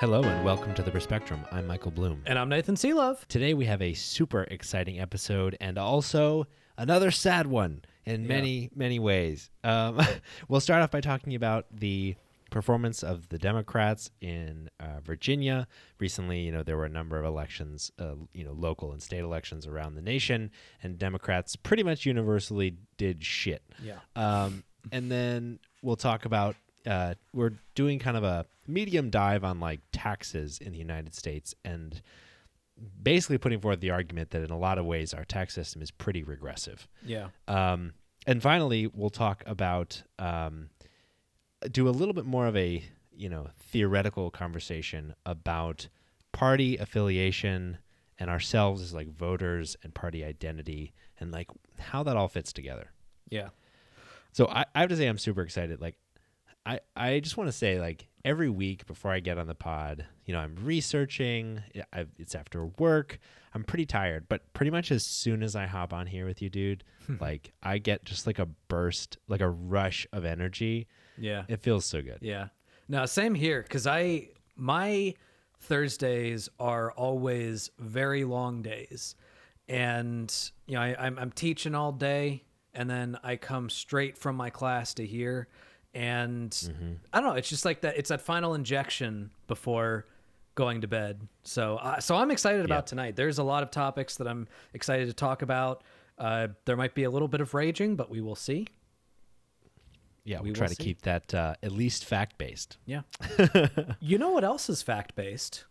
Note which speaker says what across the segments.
Speaker 1: Hello and welcome to the Perspectrum. I'm Michael Bloom.
Speaker 2: And I'm Nathan Seelove.
Speaker 1: Today we have a super exciting episode and also another sad one in
Speaker 2: Yeah.
Speaker 1: many, many ways. Um, we'll start off by talking about the performance of the Democrats in uh, Virginia. Recently, you know, there were a number of elections, uh, you know, local and state elections around the nation, and Democrats pretty much universally did shit.
Speaker 2: Yeah.
Speaker 1: Um, and then we'll talk about uh, we're doing kind of a medium dive on like taxes in the United States and basically putting forward the argument that in a lot of ways our tax system is pretty regressive.
Speaker 2: Yeah.
Speaker 1: Um, and finally, we'll talk about um, do a little bit more of a you know theoretical conversation about party affiliation and ourselves as like voters and party identity and like how that all fits together.
Speaker 2: Yeah.
Speaker 1: So I, I have to say I'm super excited. Like I, I just want to say like every week before I get on the pod, you know, I'm researching. I, it's after work. I'm pretty tired, but pretty much as soon as I hop on here with you, dude, hmm. like I get just like a burst, like a rush of energy.
Speaker 2: Yeah.
Speaker 1: It feels so good.
Speaker 2: Yeah. No, same here. Cause I my Thursdays are always very long days, and you know I, I'm I'm teaching all day, and then I come straight from my class to here, and I don't know. It's just like that. It's that final injection before going to bed. So uh, so I'm excited about tonight. There's a lot of topics that I'm excited to talk about. Uh, there might be a little bit of raging, but we will see.
Speaker 1: Yeah,
Speaker 2: We
Speaker 1: we try to
Speaker 2: see.
Speaker 1: keep that uh, at least fact based.
Speaker 2: Yeah. you know what else is fact based?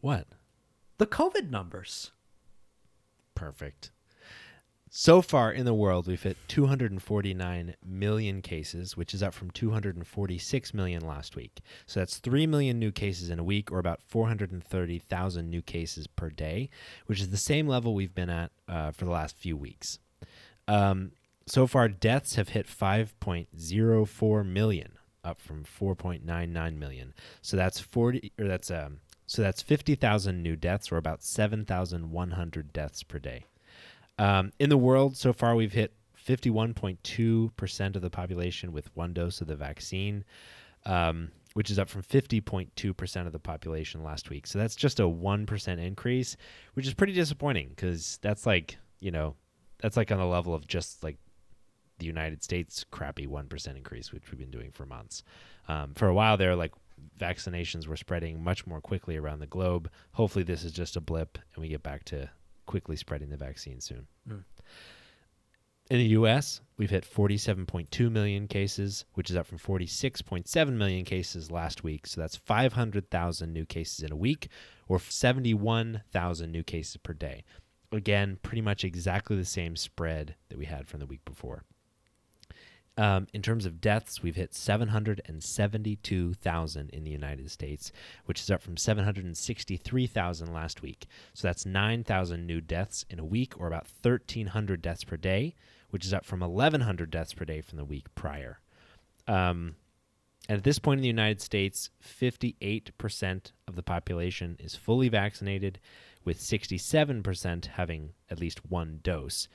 Speaker 1: What?
Speaker 2: The COVID numbers.
Speaker 1: Perfect. So far in the world, we've hit 249 million cases, which is up from 246 million last week. So that's 3 million new cases in a week, or about 430,000 new cases per day, which is the same level we've been at uh, for the last few weeks. Um, so far, deaths have hit 5.04 million, up from 4.99 million. So that's 40, or that's um, so that's 50,000 new deaths, or about 7,100 deaths per day. Um, in the world, so far, we've hit 51.2% of the population with one dose of the vaccine, um, which is up from 50.2% of the population last week. So that's just a 1% increase, which is pretty disappointing because that's like, you know, that's like on the level of just like the United States crappy 1% increase, which we've been doing for months. Um, for a while there, like vaccinations were spreading much more quickly around the globe. Hopefully, this is just a blip and we get back to quickly spreading the vaccine soon.
Speaker 2: Mm.
Speaker 1: In the US, we've hit 47.2 million cases, which is up from 46.7 million cases last week. So that's 500,000 new cases in a week or 71,000 new cases per day. Again, pretty much exactly the same spread that we had from the week before. Um, in terms of deaths, we've hit 772,000 in the United States, which is up from 763,000 last week. So that's 9,000 new deaths in a week, or about 1,300 deaths per day, which is up from 1,100 deaths per day from the week prior. Um, and at this point in the United States, 58% of the population is fully vaccinated, with 67% having at least one dose.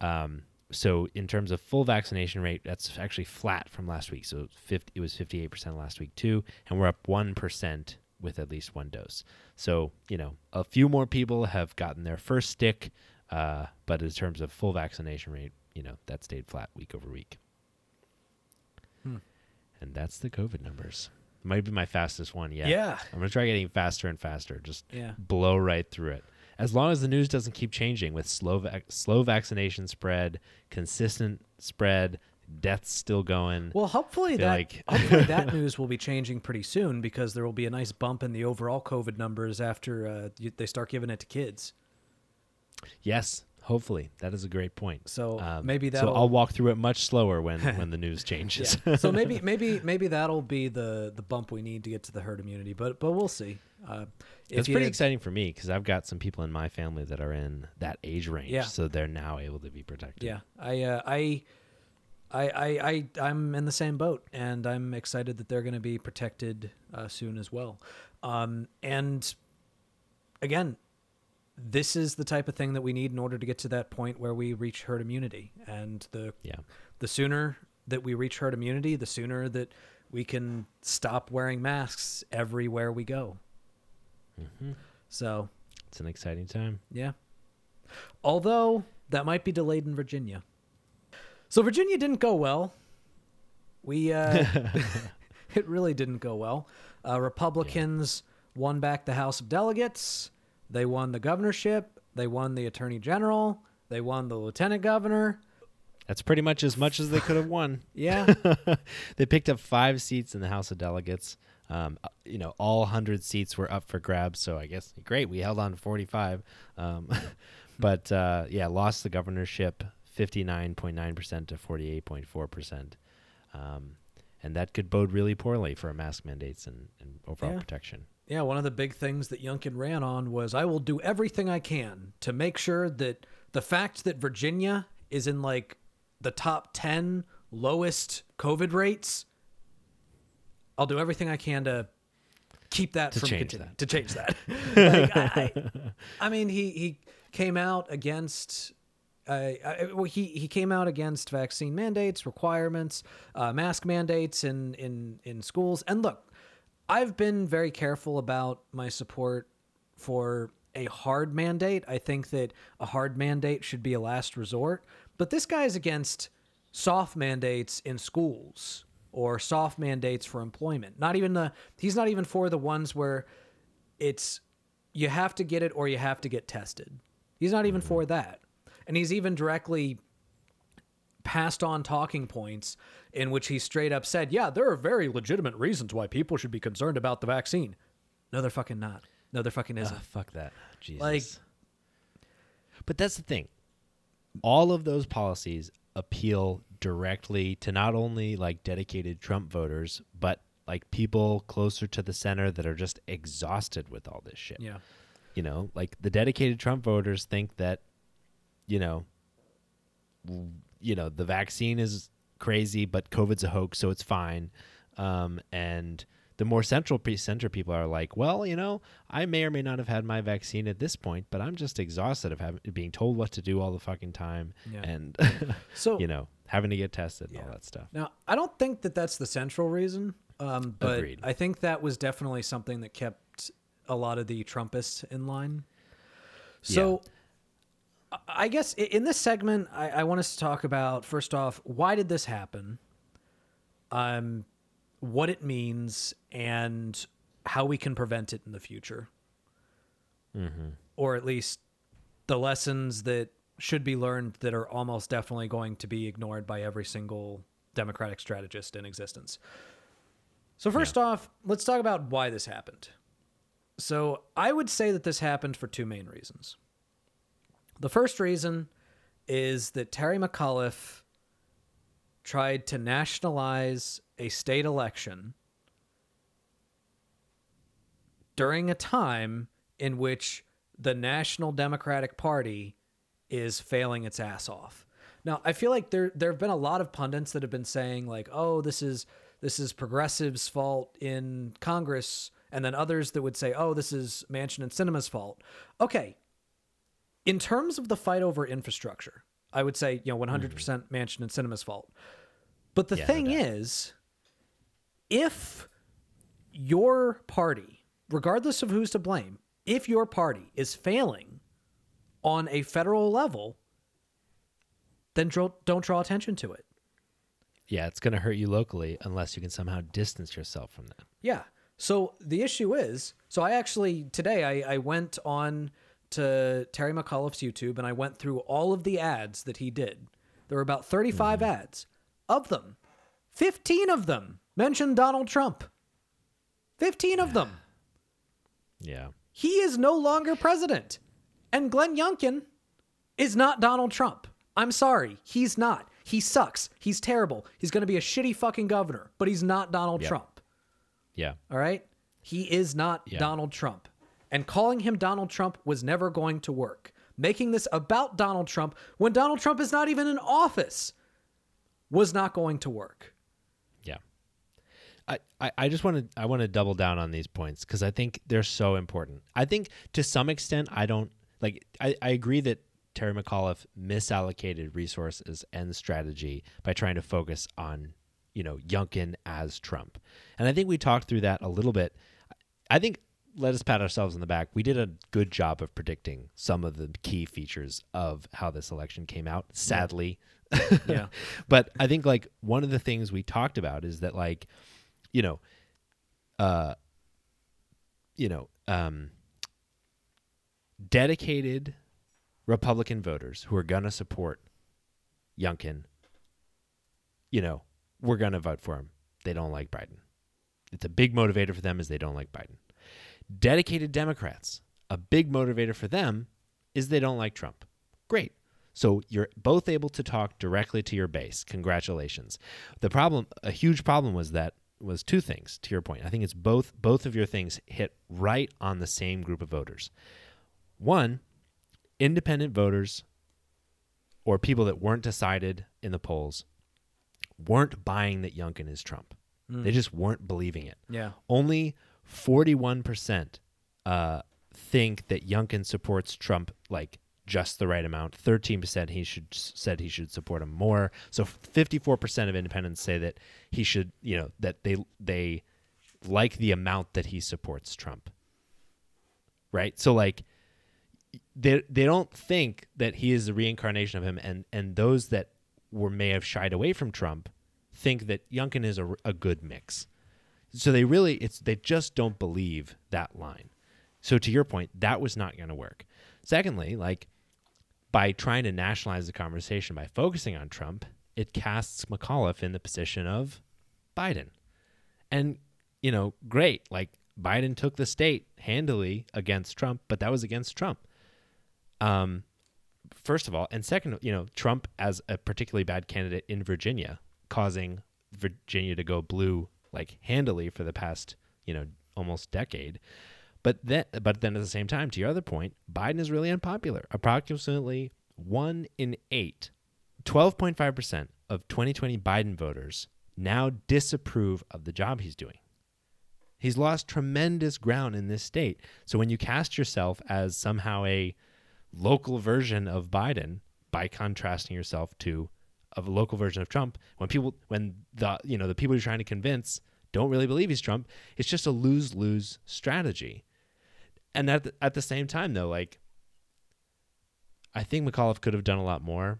Speaker 1: Um, so in terms of full vaccination rate, that's actually flat from last week. So 50, it was 58% last week too, and we're up 1% with at least one dose. So, you know, a few more people have gotten their first stick, uh, but in terms of full vaccination rate, you know, that stayed flat week over week.
Speaker 2: Hmm.
Speaker 1: And that's the COVID numbers. Might be my fastest one yet.
Speaker 2: Yeah.
Speaker 1: I'm going to try getting faster and faster. Just
Speaker 2: Yeah.
Speaker 1: blow right through it. As long as the news doesn't keep changing with slow vac- slow vaccination spread, consistent spread, deaths still going.
Speaker 2: Well, hopefully that
Speaker 1: like-
Speaker 2: hopefully that news will be changing pretty soon because there will be a nice bump in the overall COVID numbers after uh, you, they start giving it to kids.
Speaker 1: yes, hopefully that is a great point.
Speaker 2: So
Speaker 1: Um,
Speaker 2: maybe that'll
Speaker 1: I'll walk through it much slower when when the news changes.
Speaker 2: yeah. so maybe maybe maybe that'll be the the bump we need to get to the herd immunity. But but we'll see. Uh,
Speaker 1: it's pretty exciting for me because I've got some people in my family that are in that age range,
Speaker 2: Yeah.
Speaker 1: so they're now able to be protected.
Speaker 2: Yeah, I uh, I. I, I, I, I'm in the same boat, and I'm excited that they're going to be protected uh, soon as well. Um, and again, this is the type of thing that we need in order to get to that point where we reach herd immunity. And the
Speaker 1: yeah,
Speaker 2: the sooner that we reach herd immunity, the sooner that we can stop wearing masks everywhere we go.
Speaker 1: Hmm
Speaker 2: So,
Speaker 1: it's an exciting time.
Speaker 2: yeah. Although that might be delayed in Virginia. So Virginia didn't go well. We uh it really didn't go well. Uh, Republicans won back the House of Delegates. They won the governorship. They won the attorney general. They won the lieutenant governor.
Speaker 1: That's pretty much as much as they could have won.
Speaker 2: Yeah.
Speaker 1: they picked up five seats in the House of Delegates. Um, uh, you know, all 100 seats were up for grabs. So I guess great. We held on to 45. Um, but uh, yeah, lost the governorship 59.9% to 48.4%. Um, and that could bode really poorly for mask mandates and, and overall
Speaker 2: Yeah.
Speaker 1: protection.
Speaker 2: Yeah, one of the big things that Youngkin ran on was I will do everything I can to make sure that the fact that Virginia is in like the top 10 lowest COVID rates, I'll do everything I can to keep that
Speaker 1: To
Speaker 2: from
Speaker 1: change
Speaker 2: continuing-
Speaker 1: that.
Speaker 2: to change that. like, I, I, I mean, he he came out against. Uh, I, well, he he came out against vaccine mandates, requirements, uh, mask mandates in in in schools. And look, I've been very careful about my support for a hard mandate. I think that a hard mandate should be a last resort. But this guy is against soft mandates in schools or soft mandates for employment. Not even the he's not even for the ones where it's you have to get it or you have to get tested. He's not even for that. And he's even directly passed on talking points in which he straight up said, "Yeah, there are very legitimate reasons why people should be concerned about the vaccine." No, they're fucking not. No, they're fucking isn't.
Speaker 1: Ugh, fuck that. Jesus.
Speaker 2: Like-
Speaker 1: but that's the thing. All of those policies appeal directly to not only like dedicated Trump voters, but like people closer to the center that are just exhausted with all this shit.
Speaker 2: yeah.
Speaker 1: You know, like the dedicated Trump voters think that, you know, you know, the vaccine is crazy, but COVID's a hoax, so it's fine. Um, and the more central pe- center people are like, well, you know, I may or may not have had my vaccine at this point, but I'm just exhausted of having being told what to do all the fucking time,
Speaker 2: Yeah.
Speaker 1: and
Speaker 2: So
Speaker 1: you know, having to get tested and all that stuff.
Speaker 2: Now, I don't think that that's the central reason, um, but
Speaker 1: Agreed.
Speaker 2: I think that was definitely something that kept a lot of the Trumpists in line. So, I- I guess in this segment, I, I want us to talk about first off, why did this happen? Um, what it means and how we can prevent it in the future,
Speaker 1: Mm-hmm.
Speaker 2: or at least the lessons that should be learned that are almost definitely going to be ignored by every single Democratic strategist in existence. So, first off, let's talk about why this happened. So, I would say that this happened for two main reasons. The first reason is that Terry McAuliffe tried to nationalize a state election during a time in which the National Democratic Party is failing its ass off. Now, I feel like there there have been a lot of pundits that have been saying like, "Oh, this is this is progressives' fault in Congress," and then others that would say, "Oh, this is Mansion and Cinema's fault." Okay, in terms of the fight over infrastructure, I would say you know 100% mm-hmm. Manchin and Cinema's fault. But the
Speaker 1: Yeah,
Speaker 2: thing
Speaker 1: doubt.
Speaker 2: is, if your party, regardless of who's to blame, if your party is failing on a federal level, then don't draw attention to it.
Speaker 1: Yeah, it's going to hurt you locally unless you can somehow distance yourself from that.
Speaker 2: Yeah. So the issue is, so I actually today I, I went on to Terry McAuliffe's YouTube and I went through all of the ads that he did. There were about 35 mm-hmm. ads. Of them, 15 of them mentioned Donald Trump. 15 of them.
Speaker 1: Yeah.
Speaker 2: He is no longer president. And Glenn Youngkin is not Donald Trump. I'm sorry. He's not. He sucks. He's terrible. He's going to be a shitty fucking governor, but he's not Donald
Speaker 1: Yep.
Speaker 2: Trump.
Speaker 1: Yeah.
Speaker 2: All right? He is not
Speaker 1: Yeah.
Speaker 2: Donald Trump. And calling him Donald Trump was never going to work. Making this about Donald Trump when Donald Trump is not even in office was not going to work.
Speaker 1: Yeah. I, I, I just want to I want to double down on these points because I think they're so important. I think to some extent I don't like I, I agree that Terry McAuliffe misallocated resources and strategy by trying to focus on, you know, Youngkin as Trump. And I think we talked through that a little bit. I think let us pat ourselves on the back. We did a good job of predicting some of the key features of how this election came out. Sadly.
Speaker 2: Yeah.
Speaker 1: but I think like one of the things we talked about is that like, you know, uh you know, um dedicated Republican voters who are gonna support Youngkin, you know, we're gonna vote for him. They don't like Biden. It's a big motivator for them is they don't like Biden. Dedicated Democrats, a big motivator for them is they don't like Trump. Great. So you're both able to talk directly to your base. Congratulations. The problem, a huge problem was that was two things to your point. I think it's both both of your things hit right on the same group of voters. One, independent voters or people that weren't decided in the polls weren't buying that Youngkin is Trump. They just weren't believing it
Speaker 2: Yeah.
Speaker 1: only 41% uh, think that Youngkin supports Trump like just the right amount. 13% he should said he should support him more. So 54% of independents say that he should, you know, that they they like the amount that he supports Trump. Right? So like they they don't think that he is the reincarnation of him and and those that were may have shied away from Trump think that Youngkin is a, a good mix. So they really it's they just don't believe that line. So to your point, that was not going to work. Secondly, like by trying to nationalize the conversation by focusing on Trump, it casts McAuliffe in the position of Biden. And you know, great, like Biden took the state handily against Trump, but that was against Trump. Um first of all, and second, you know, Trump as a particularly bad candidate in Virginia, causing Virginia to go blue like handily for the past, you know, almost decade. But then, but then at the same time, to your other point, Biden is really unpopular. Approximately one in eight, 12.5% of 2020 Biden voters now disapprove of the job he's doing. He's lost tremendous ground in this state. So when you cast yourself as somehow a local version of Biden by contrasting yourself to a local version of Trump, when people when the you know the people you're trying to convince don't really believe he's Trump, it's just a lose-lose strategy. And at the, at the same time though, like I think McAuliffe could have done a lot more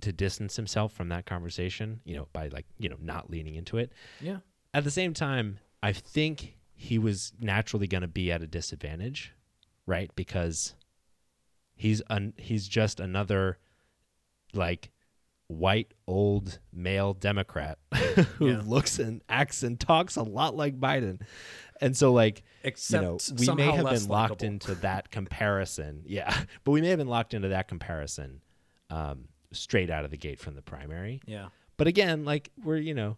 Speaker 1: to distance himself from that conversation, you know, by like, you know, not leaning into it
Speaker 2: Yeah.
Speaker 1: at the same time, I think he was naturally going to be at a disadvantage, right? Because he's un- he's just another like white old male Democrat who
Speaker 2: Yeah.
Speaker 1: looks and acts and talks a lot like Biden, and so like
Speaker 2: Except
Speaker 1: you know we may have been locked
Speaker 2: likable.
Speaker 1: into that comparison, yeah, but we may have been locked into that comparison um, straight out of the gate from the primary.
Speaker 2: Yeah.
Speaker 1: But again, like we're you know,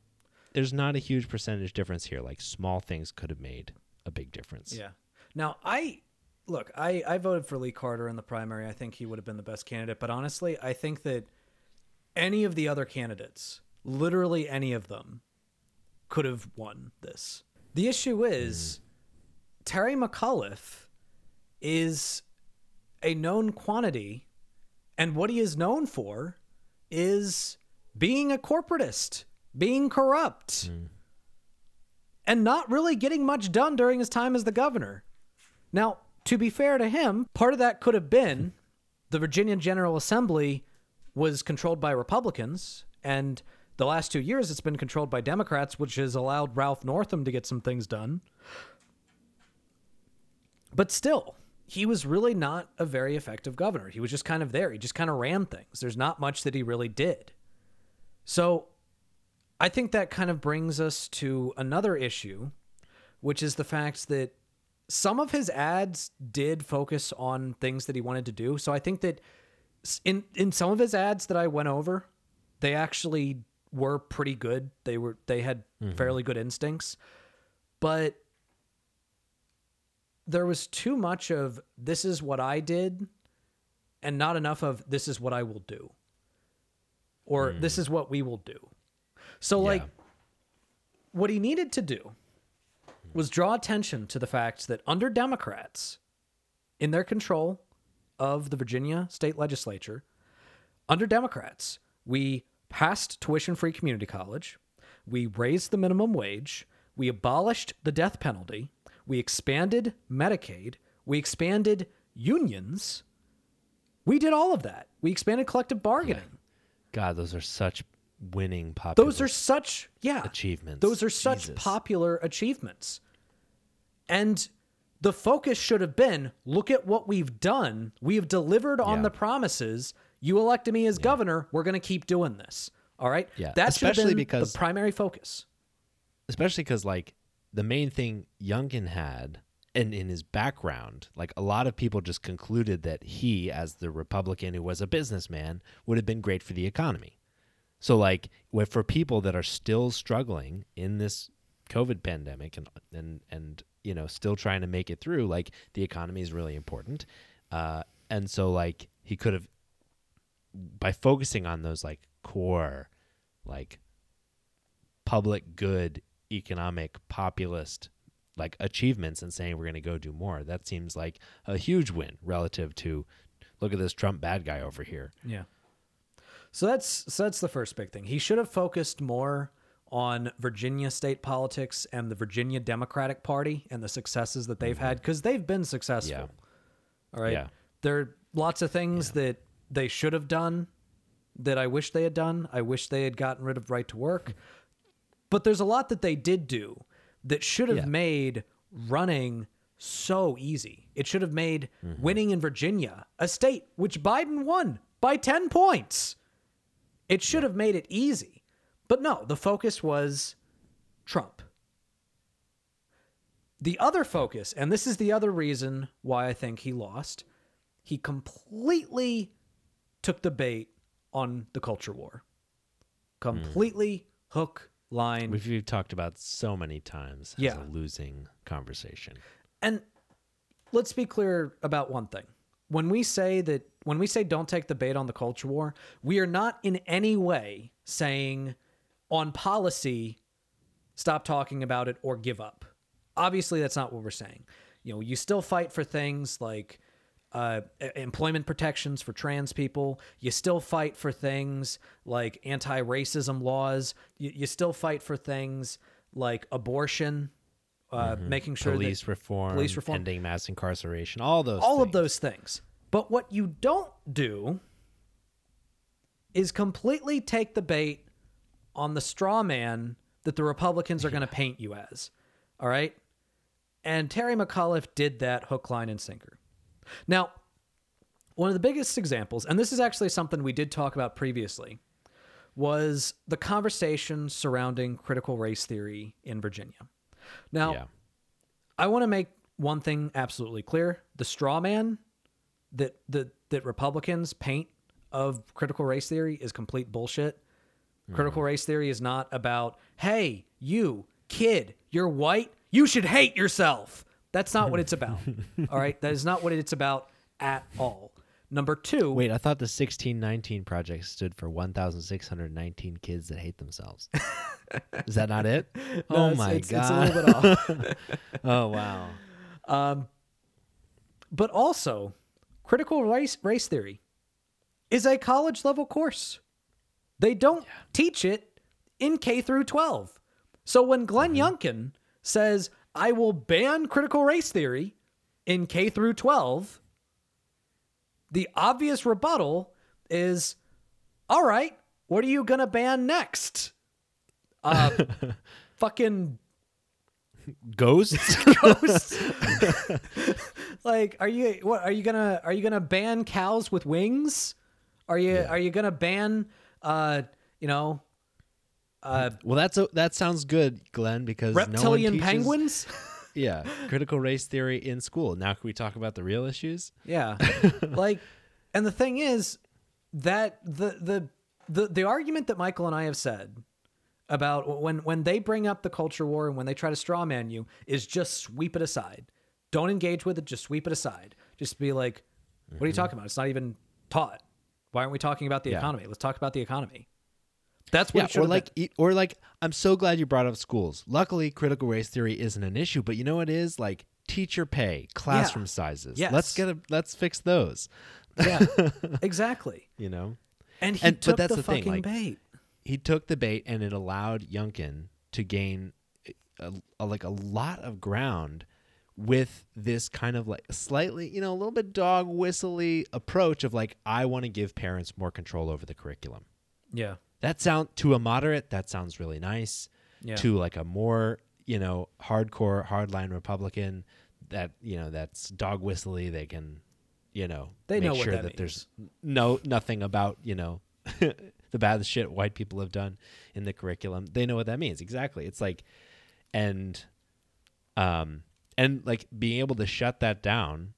Speaker 1: there's not a huge percentage difference here. Like small things could have made a big difference.
Speaker 2: Yeah. Now I look, I I voted for Lee Carter in the primary. I think he would have been the best candidate, but honestly, I think that any of the other candidates, literally any of them, could have won this. The issue is mm. Terry McAuliffe is a known quantity, and what he is known for is being a corporatist, being corrupt, mm. and not really getting much done during his time as the governor. Now, to be fair to him, part of that could have been the Virginia General Assembly was controlled by Republicans, and the last two years it's been controlled by Democrats, which has allowed Ralph Northam to get some things done. But still, he was really not a very effective governor. He was just kind of there. He just kind of ran things. There's not much that he really did. So I think that kind of brings us to another issue, which is the fact that some of his ads did focus on things that he wanted to do. So I think that in in some of his ads that I went over, they actually were pretty good. They were they had mm-hmm. fairly good instincts. But there was too much of this is what I did and not enough of this is what I will do. Or mm. this is what we will do. So like what he needed to do was draw attention to the fact that under Democrats, in their control of the Virginia state legislature, under Democrats, we passed tuition free community college, we raised the minimum wage, we abolished the death penalty, we expanded Medicaid, we expanded unions. We did all of that. We expanded collective bargaining.
Speaker 1: God, those are such winning popular
Speaker 2: Those are such, yeah,
Speaker 1: achievements.
Speaker 2: Those are such
Speaker 1: Jesus.
Speaker 2: popular achievements. And the focus should have been look at what we've done. We have delivered on
Speaker 1: Yeah.
Speaker 2: the promises. You elected me as governor. We're going to keep doing this. All right.
Speaker 1: Yeah,
Speaker 2: That should have
Speaker 1: especially because-
Speaker 2: the primary focus.
Speaker 1: especially because like the main thing Youngkin had and in his background, like a lot of people just concluded that he, as the Republican who was a businessman, would have been great for the economy. So like for people that are still struggling in this COVID pandemic and and and you know still trying to make it through, like the economy is really important, uh, and so like he could have by focusing on those like core like public good economic populist like achievements and saying we're going to go do more that seems like a huge win relative to look at this trump bad guy over here
Speaker 2: Yeah. So that's so that's the first big thing. He should have focused more on Virginia state politics and the Virginia Democratic Party and the successes that they've mm-hmm. had because they've been successful.
Speaker 1: Yeah.
Speaker 2: All right.
Speaker 1: Yeah.
Speaker 2: There are lots of things that they should have done that I wish they had done. I wish they had gotten rid of right to work. But there's a lot that they did do that should have
Speaker 1: Yeah.
Speaker 2: made running so easy. It should have made
Speaker 1: Mm-hmm.
Speaker 2: winning in Virginia, a state which Biden won by 10 points. It should have made it easy. But no, the focus was Trump. The other focus, and this is the other reason why I think he lost, he completely took the bait on the culture war. Completely hook, line,
Speaker 1: which we've talked about so many times
Speaker 2: Yeah.
Speaker 1: as a losing conversation
Speaker 2: And let's be clear about one thing. When we say that when we say don't take the bait on the culture war, we are not in any way saying on policy stop talking about it or give up. Obviously that's not what we're saying. You know, you still fight for things like uh, employment protections for trans people. You still fight for things like anti-racism laws. You, you still fight for things like abortion, uh, making sure that
Speaker 1: police reform
Speaker 2: police reform.
Speaker 1: ending mass incarceration all those
Speaker 2: all of those things. But what you don't do is completely take the bait on the straw man that the Republicans are going to paint you as. All right? And Terry McAuliffe did that hook, line, and sinker. Now, one of the biggest examples, and this is actually something we did talk about previously, was the conversation surrounding critical race theory in Virginia. Now,
Speaker 1: yeah
Speaker 2: I want to make one thing absolutely clear: the straw man that that that Republicans paint of critical race theory is complete bullshit. Critical mm. race theory is not about, hey, you kid, you're white, you should hate yourself. That's not what it's about. all right, that is not what it's about at all. Number two,
Speaker 1: wait i thought the 1619 project stood for 1619 kids that hate themselves is that not it
Speaker 2: No,
Speaker 1: oh my
Speaker 2: it's-
Speaker 1: god
Speaker 2: it's a little bit off.
Speaker 1: oh wow
Speaker 2: Um, but also, critical race race theory is a college level course. They don't teach it in K through 12. So when Glenn Youngkin says, "I will ban critical race theory in K through 12," the obvious rebuttal is, "All right, what are you going to ban next?" Uh fucking
Speaker 1: ghosts
Speaker 2: ghosts. like, are you what? Are you gonna are you gonna ban cows with wings? Are you are you gonna ban uh you know uh
Speaker 1: well that's a, that sounds good glenn because no one
Speaker 2: reptilian
Speaker 1: teaches-
Speaker 2: penguins?
Speaker 1: yeah, critical race theory in school. Now, can we talk about the real issues?
Speaker 2: Yeah. like and the thing is that the the the the argument that Michael and I have said about when when they bring up the culture war and when they try to strawman you is just sweep it aside. Don't engage with it, just sweep it aside. Just be like, what are you talking about? It's not even taught. Why aren't we talking about the
Speaker 1: Yeah.
Speaker 2: economy? Let's talk about the economy. That's what
Speaker 1: Yeah, or
Speaker 2: have
Speaker 1: like,
Speaker 2: been.
Speaker 1: or like, I'm so glad you brought up schools. Luckily, critical race theory isn't an issue, but you know what is like teacher pay, classroom sizes.
Speaker 2: Yes.
Speaker 1: Let's get a, let's fix those.
Speaker 2: Yeah. exactly.
Speaker 1: You know,
Speaker 2: And he
Speaker 1: And- but that's
Speaker 2: the,
Speaker 1: the thing, like,
Speaker 2: bait.
Speaker 1: he took the bait, and it allowed Youngkin to gain a, a- like a lot of ground with this kind of like slightly, you know, a little bit dog whistly approach of like, I want to give parents more control over the curriculum.
Speaker 2: Yeah.
Speaker 1: That sound to a moderate, that sounds really nice.
Speaker 2: Yeah.
Speaker 1: To like a more, you know, hardcore, hardline Republican that, you know, that's dog whistly, they can, you know,
Speaker 2: They
Speaker 1: make
Speaker 2: know
Speaker 1: sure
Speaker 2: that
Speaker 1: that there's no nothing about, you know, the bad shit white people have done in the curriculum. They know what that means. Exactly. It's like and um and like being able to shut that down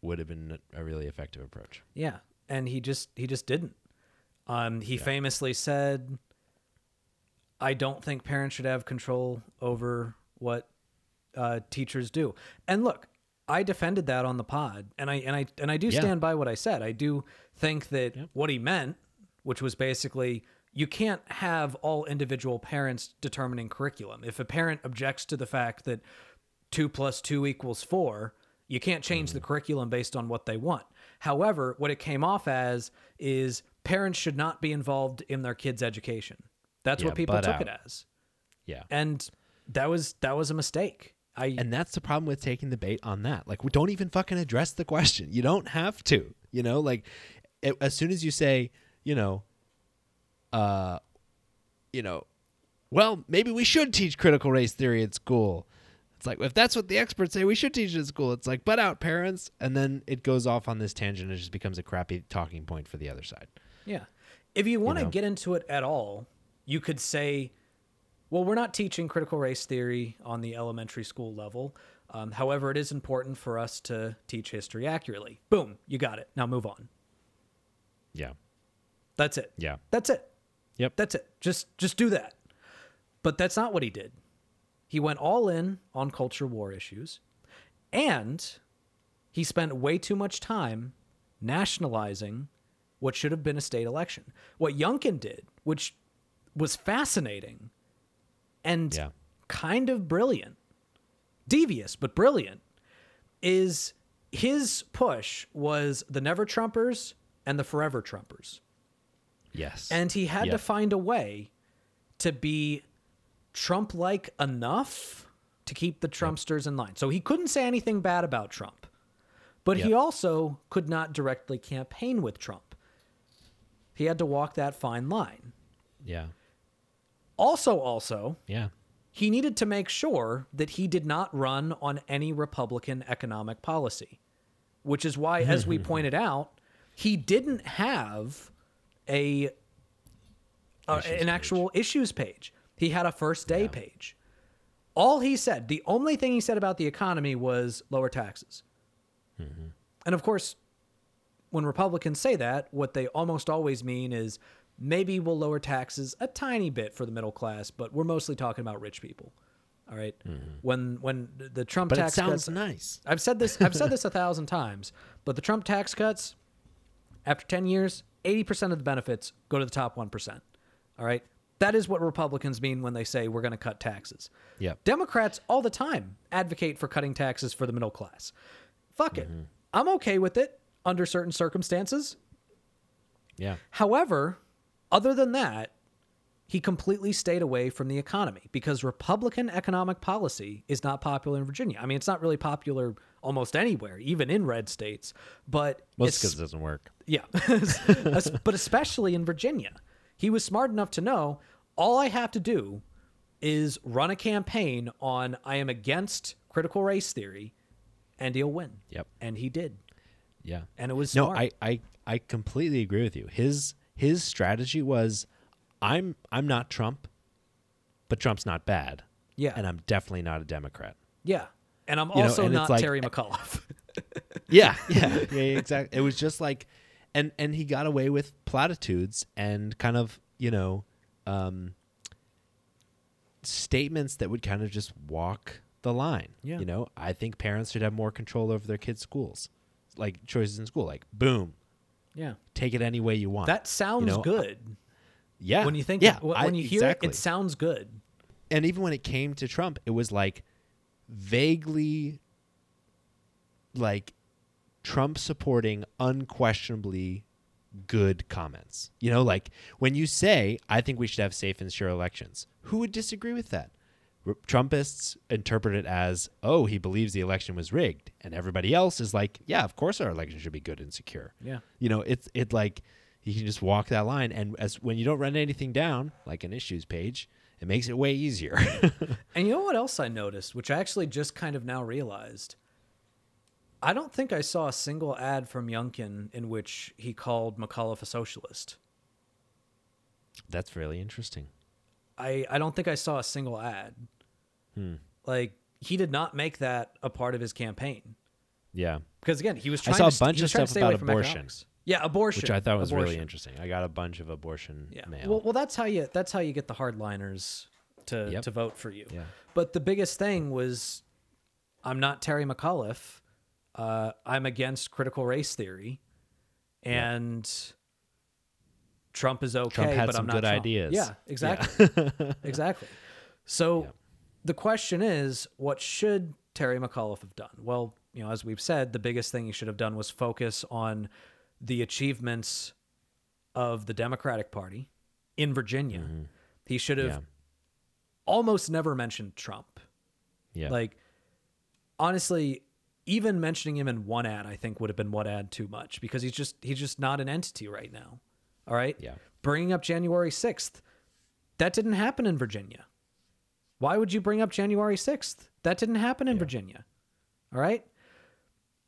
Speaker 1: would have been a really effective approach.
Speaker 2: Yeah, and he just he just didn't. Um, he famously said, "I don't think parents should have control over what uh, teachers do." And look, I defended that on the pod, and I and I and I do
Speaker 1: Yeah.
Speaker 2: stand by what I said. I do think that what he meant, which was basically. You can't have all individual parents determining curriculum. If a parent objects to the fact that two plus two equals four. You can't change the curriculum based on what they want. However, what it came off as is parents should not be involved in their kids' education. That's
Speaker 1: Yeah,
Speaker 2: what people took
Speaker 1: out.
Speaker 2: it as,
Speaker 1: Yeah.
Speaker 2: and that was that was a mistake. I
Speaker 1: And that's the problem with taking the bait on that. Like, we don't even fucking address the question. You don't have to. You know, like, it, as soon as you say, you know, uh, you know, well, maybe we should teach critical race theory at school. It's like if that's what the experts say, we should teach it at school. It's like, but out, parents, and then it goes off on this tangent. It just becomes a crappy talking point for the other side.
Speaker 2: Yeah. If you want to
Speaker 1: know?
Speaker 2: get into it at all, you could say, well, we're not teaching critical race theory on the elementary school level. Um, however, it is important for us to teach history accurately. Boom, you got it. Now move on.
Speaker 1: Yeah.
Speaker 2: That's it.
Speaker 1: Yeah.
Speaker 2: That's it.
Speaker 1: Yep.
Speaker 2: That's it. Just just do that. But that's not what he did. He went all in on culture war issues and he spent way too much time nationalizing what should have been a state election. What Youngkin did, which was fascinating and
Speaker 1: Yeah.
Speaker 2: kind of brilliant, devious but brilliant, is his push was the Never Trumpers and the Forever Trumpers.
Speaker 1: Yes.
Speaker 2: And he had to find a way to be Trump like enough to keep the Trumpsters in line. So he couldn't say anything bad about Trump, but he also could not directly campaign with Trump. He had to walk that fine line.
Speaker 1: yeah.
Speaker 2: Also, also,
Speaker 1: Yeah.
Speaker 2: he needed to make sure that he did not run on any Republican economic policy, which is why, as we pointed out, he didn't have a, a- an actual issues page. He had a first day page. All he said, the only thing he said about the economy was lower taxes. Mm-hmm. And of course, when Republicans say that, what they almost always mean is maybe we'll lower taxes a tiny bit for the middle class, but we're mostly talking about rich people. All right? When when the Trump
Speaker 1: But it
Speaker 2: tax
Speaker 1: sounds
Speaker 2: cuts,
Speaker 1: nice.
Speaker 2: I've said this I've said this a thousand times, but the Trump tax cuts after 10 years, 80% of the benefits go to the top 1%. All right? That is what Republicans mean when they say we're going to cut taxes.
Speaker 1: Yeah.
Speaker 2: Democrats all the time advocate for cutting taxes for the middle class. Fuck it.
Speaker 1: Mm-hmm.
Speaker 2: I'm okay with it under certain circumstances.
Speaker 1: Yeah.
Speaker 2: However, other than that, he completely stayed away from the economy because Republican economic policy is not popular in Virginia. I mean, it's not really popular almost anywhere, even in red states, but
Speaker 1: Most
Speaker 2: it's-
Speaker 1: because it doesn't work.
Speaker 2: yeah. But especially in Virginia. He was smart enough to know all I have to do is run a campaign on I am against critical race theory and he'll win.
Speaker 1: Yep.
Speaker 2: And he did.
Speaker 1: Yeah.
Speaker 2: And it was
Speaker 1: No. I, I I completely agree with you. His his strategy was I'm I'm not Trump, but Trump's not bad.
Speaker 2: Yeah.
Speaker 1: and I'm definitely not a Democrat.
Speaker 2: Yeah. And I'm
Speaker 1: You know,
Speaker 2: also
Speaker 1: and
Speaker 2: not
Speaker 1: like-
Speaker 2: Terry McAuliffe.
Speaker 1: Yeah, yeah, yeah, yeah, exactly. It was just like, and and he got away with platitudes and kind of you know, um, statements that would kind of just walk the line.
Speaker 2: Yeah.
Speaker 1: You know, I think parents should have more control over their kids' schools, like choices in school. Like, boom,
Speaker 2: yeah.
Speaker 1: take it any way you want.
Speaker 2: That sounds
Speaker 1: know,
Speaker 2: good.
Speaker 1: yeah.
Speaker 2: when you think
Speaker 1: yeah,
Speaker 2: when
Speaker 1: I-
Speaker 2: you hear
Speaker 1: exactly.
Speaker 2: it, it sounds good.
Speaker 1: and even when it came to Trump, it was like vaguely like Trump supporting unquestionably good comments. You know, like when you say, I think we should have safe and secure elections, who would disagree with that? Trumpists interpret it as, oh, he believes the election was rigged. And everybody else is like, yeah, of course our election should be good and secure.
Speaker 2: Yeah.
Speaker 1: You know, it's it like you can just walk that line. And as when you don't run anything down, like an issues page, it makes it way easier.
Speaker 2: And you know what else I noticed, which I actually just kind of now realized? I don't think I saw a single ad from Youngkin in which he called McAuliffe a socialist.
Speaker 1: That's really interesting.
Speaker 2: I, I don't think I saw a single ad.
Speaker 1: Hmm.
Speaker 2: Like he did not make that a part of his campaign
Speaker 1: Yeah.
Speaker 2: because again he was trying
Speaker 1: I
Speaker 2: saw
Speaker 1: a
Speaker 2: st-
Speaker 1: bunch of stuff about
Speaker 2: away from
Speaker 1: abortion.
Speaker 2: Yeah, abortion,
Speaker 1: Which I thought was really interesting. I got a bunch of abortion
Speaker 2: Yeah.
Speaker 1: mail.
Speaker 2: Well, well, that's how you that's how you get the hardliners to
Speaker 1: Yep.
Speaker 2: to vote for you.
Speaker 1: Yeah.
Speaker 2: But the biggest thing was, I'm not Terry McAuliffe. Uh, I'm against critical race theory, and Trump is okay,
Speaker 1: Trump had
Speaker 2: but
Speaker 1: some
Speaker 2: I'm not
Speaker 1: good
Speaker 2: Trump.
Speaker 1: ideas.
Speaker 2: Yeah, exactly, exactly. So
Speaker 1: Yeah.
Speaker 2: The question is, what should Terry McAuliffe have done? Well, you know, as we've said, the biggest thing he should have done was focus on the achievements of the Democratic Party in Virginia. He should have
Speaker 1: Mm-hmm. Yeah.
Speaker 2: almost never mentioned Trump.
Speaker 1: Yeah.
Speaker 2: Like, honestly, even mentioning him in one ad, I think would have been one ad too much because he's just he's just not an entity right now. All right.
Speaker 1: Yeah.
Speaker 2: Bringing up January sixth, that didn't happen in Virginia. Why would you bring up January sixth? That didn't happen in Virginia. All right.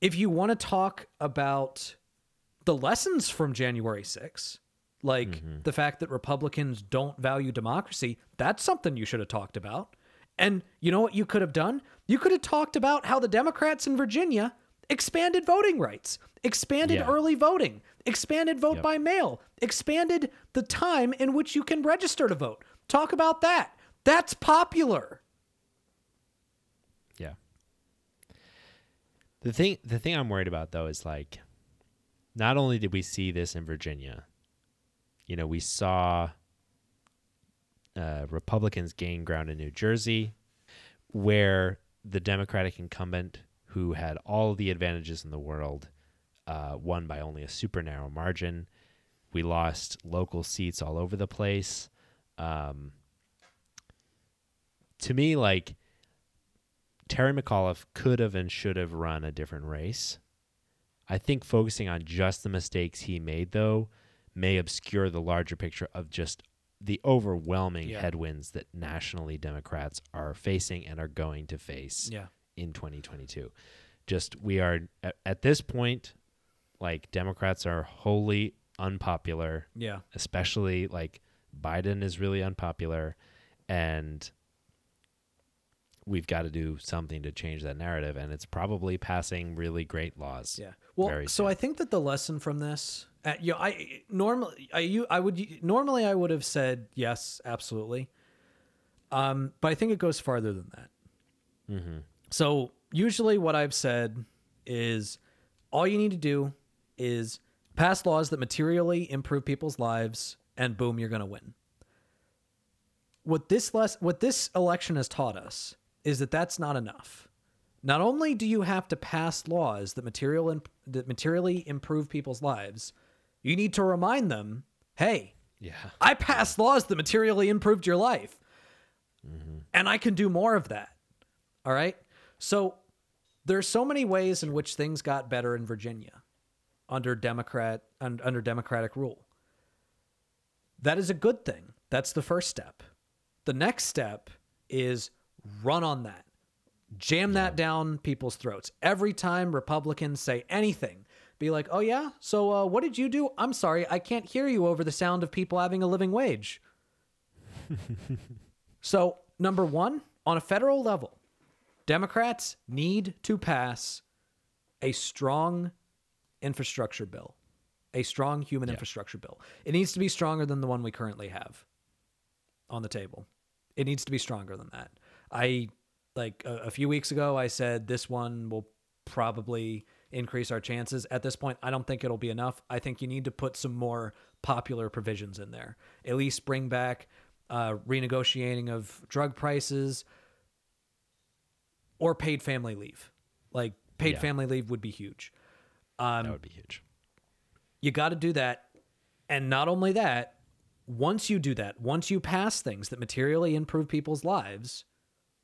Speaker 2: If you want to talk about the lessons from January 6th, like mm-hmm. the fact that Republicans don't value democracy, that's something you should have talked about. And you know what you could have done? You could have talked about how the Democrats in Virginia expanded voting rights, expanded
Speaker 1: Yeah.
Speaker 2: early voting, expanded vote
Speaker 1: Yep.
Speaker 2: by mail, expanded the time in which you can register to vote. Talk about that. That's popular.
Speaker 1: Yeah. The thing the thing I'm worried about though is like not only did we see this in Virginia, you know, we saw uh, Republicans gain ground in New Jersey, where the Democratic incumbent, who had all the advantages in the world, uh, won by only a super narrow margin. We lost local seats all over the place. Um, to me, like Terry McAuliffe could have and should have run a different race. I think focusing on just the mistakes he made, though, may obscure the larger picture of just the overwhelming
Speaker 2: Yeah.
Speaker 1: headwinds that nationally Democrats are facing and are going to face
Speaker 2: Yeah.
Speaker 1: in 2022. Just we are at, at this point, like Democrats are wholly unpopular
Speaker 2: Yeah.
Speaker 1: especially like Biden is really unpopular and we've got to do something to change that narrative and it's probably passing really great laws.
Speaker 2: Yeah. Well, so. I think that the lesson from this, uh, you know, I normally, I you, I would normally I would have said yes, absolutely. Um, but I think it goes farther than that.
Speaker 1: Mm-hmm.
Speaker 2: So usually, what I've said is, all you need to do is pass laws that materially improve people's lives, and boom, you're going to win. What this less, what this election has taught us is that that's not enough. Not only do you have to pass laws that material imp- that materially improve people's lives, you need to remind them, "Hey,
Speaker 1: Yeah.
Speaker 2: I passed laws that materially improved your life. Mm-hmm. And I can do more of that. All right. So there's so many ways in which things got better in Virginia under Democrat un, under Democratic rule. That is a good thing. That's the first step. The next step is run on that. Jam that down people's throats. Every time Republicans say anything, be like, "Oh yeah, so uh, what did you do?" I'm sorry, I can't hear you over the sound of people having a living wage. so number one, on a federal level, Democrats need to pass a strong infrastructure bill, a strong human infrastructure bill. It needs to be stronger than the one we currently have on the table. It needs to be stronger than that. I like a, a few weeks ago I said this one will probably increase our chances. At this point, I don't think it'll be enough. I think you need to put some more popular provisions in there. At least bring back uh, renegotiating of drug prices or paid family leave. Like paid
Speaker 1: Yeah.
Speaker 2: family leave would be huge. Um,
Speaker 1: that would be huge.
Speaker 2: you got to do that. And not only that, once you do that, once you pass things that materially improve people's lives,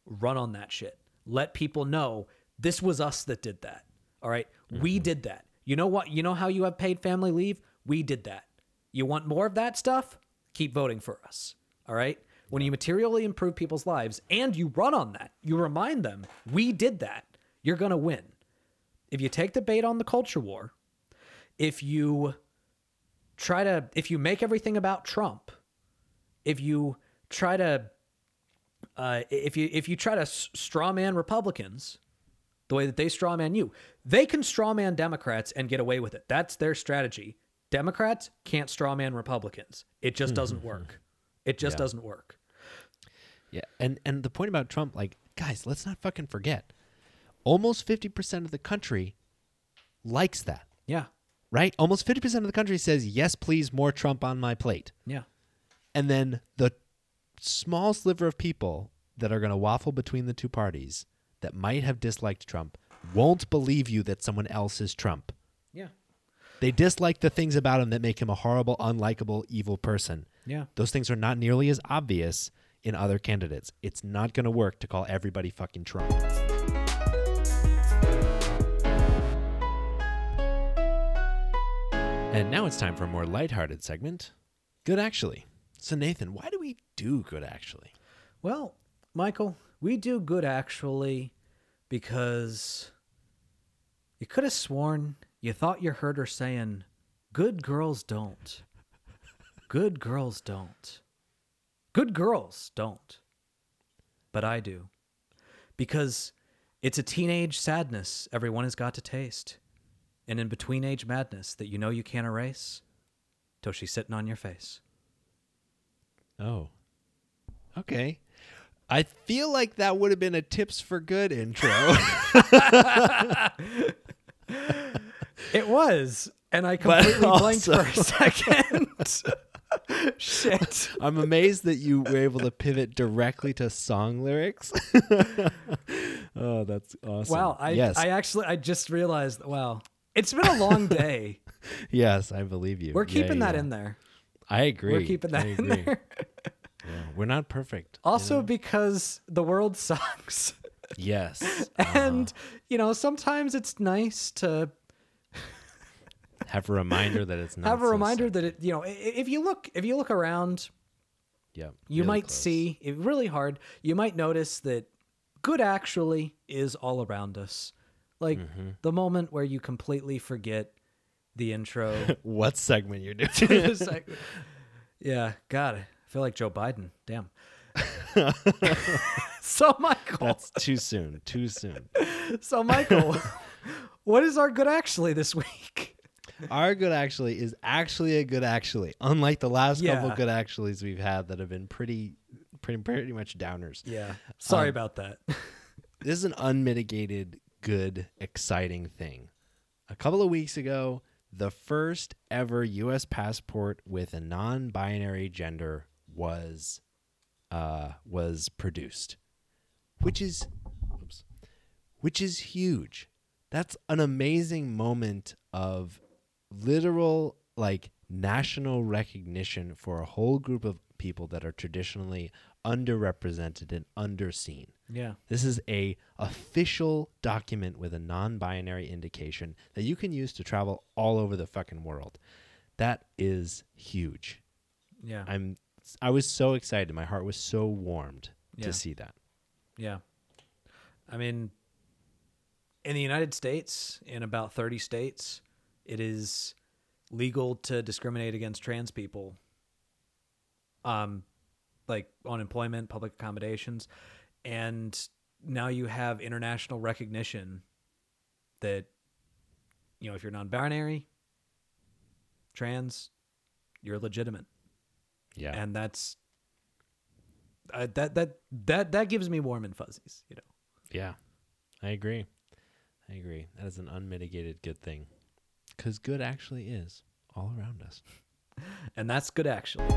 Speaker 2: run on that shit. Let people know this was us that did that. All right? We mm-hmm. did that. You know what? You know how you have paid family leave? We did that. You want more of that stuff? Keep voting for us. All right? When you materially improve people's lives and you run on that, you remind them, we did that, you're going to win. If you take the bait on the culture war, if you try to if you make everything about Trump, if you try to uh, if you if you try to s- strawman Republicans the way that they strawman you, they can strawman Democrats and get away with it. That's their strategy. Democrats can't strawman Republicans. It just doesn't work. It just
Speaker 1: Yeah.
Speaker 2: doesn't work.
Speaker 1: Yeah, and and the point about Trump, like guys, let's not fucking forget, almost fifty percent of the country likes that,
Speaker 2: Yeah.
Speaker 1: right? Almost fifty percent of the country says yes, please, more Trump on my plate,
Speaker 2: Yeah.
Speaker 1: and then the small sliver of people that are going to waffle between the two parties that might have disliked Trump won't believe you that someone else is Trump.
Speaker 2: Yeah.
Speaker 1: They dislike the things about him that make him a horrible, unlikable, evil person.
Speaker 2: Yeah.
Speaker 1: Those things are not nearly as obvious in other candidates. It's not going to work to call everybody fucking Trump. And now it's time for a more lighthearted segment. Good actually. So Nathan, why do we do good actually?
Speaker 2: Well, Michael, we do good actually because you could have sworn you thought you heard her saying, Good girls don't. Good girls don't. Good girls don't. But I do. Because it's a teenage sadness everyone has got to taste. And in between age madness that you know you can't erase till she's sitting on your face.
Speaker 1: Oh. Okay. I feel like that would have been a tips for good intro.
Speaker 2: It was, and I completely blanked for a second. Shit.
Speaker 1: I'm amazed that you were able to pivot directly to song lyrics. oh, that's awesome.
Speaker 2: Wow. I
Speaker 1: yes,
Speaker 2: I actually I just realized. Wow. It's been a long day.
Speaker 1: yes, I believe you.
Speaker 2: We're
Speaker 1: Yeah,
Speaker 2: keeping that
Speaker 1: yeah.
Speaker 2: in there.
Speaker 1: I agree.
Speaker 2: We're keeping that in there.
Speaker 1: Yeah, we're not perfect.
Speaker 2: Also because the world sucks.
Speaker 1: Yes,
Speaker 2: and you know, sometimes it's nice to
Speaker 1: have a reminder that it's not.
Speaker 2: have a
Speaker 1: so
Speaker 2: reminder
Speaker 1: sad.
Speaker 2: that it, you know, if you look if you look around,
Speaker 1: Yeah,
Speaker 2: you
Speaker 1: really
Speaker 2: might
Speaker 1: close.
Speaker 2: see it really hard. You might notice that good actually is all around us. Like
Speaker 1: Mm-hmm.
Speaker 2: the moment where you completely forget the intro.
Speaker 1: what segment you're doing.
Speaker 2: Yeah, got I feel like Joe Biden. Damn. so Michael,
Speaker 1: That's too soon. Too soon.
Speaker 2: so Michael, what is our good actually this week?
Speaker 1: Our good actually is actually a good actually. Unlike the last couple good actuallys we've had that have been pretty, pretty, pretty much downers.
Speaker 2: Yeah, sorry
Speaker 1: Um,
Speaker 2: about that.
Speaker 1: this is an unmitigated, good, exciting thing. A couple of weeks ago, the first ever U.S. passport with a non-binary gender was uh, was produced, which is oops, which is huge. That's an amazing moment of literal like national recognition for a whole group of people that are traditionally underrepresented and underseen.
Speaker 2: Yeah,
Speaker 1: This is a official document with a non-binary indication that you can use to travel all over the fucking world. That is huge.
Speaker 2: yeah,
Speaker 1: I'm I was so excited. My heart was so warmed
Speaker 2: Yeah.
Speaker 1: to see that.
Speaker 2: yeah. I mean, in the United States, in about thirty states, it is legal to discriminate against trans people. Um, like on employment, public accommodations. and now you have international recognition that you know if you're non-binary trans you're legitimate
Speaker 1: Yeah.
Speaker 2: and that's uh, that that that that gives me warm and fuzzies you know
Speaker 1: yeah. I agree. I agree. That is an unmitigated good thing. Because good actually is all around us.
Speaker 2: and that's good actually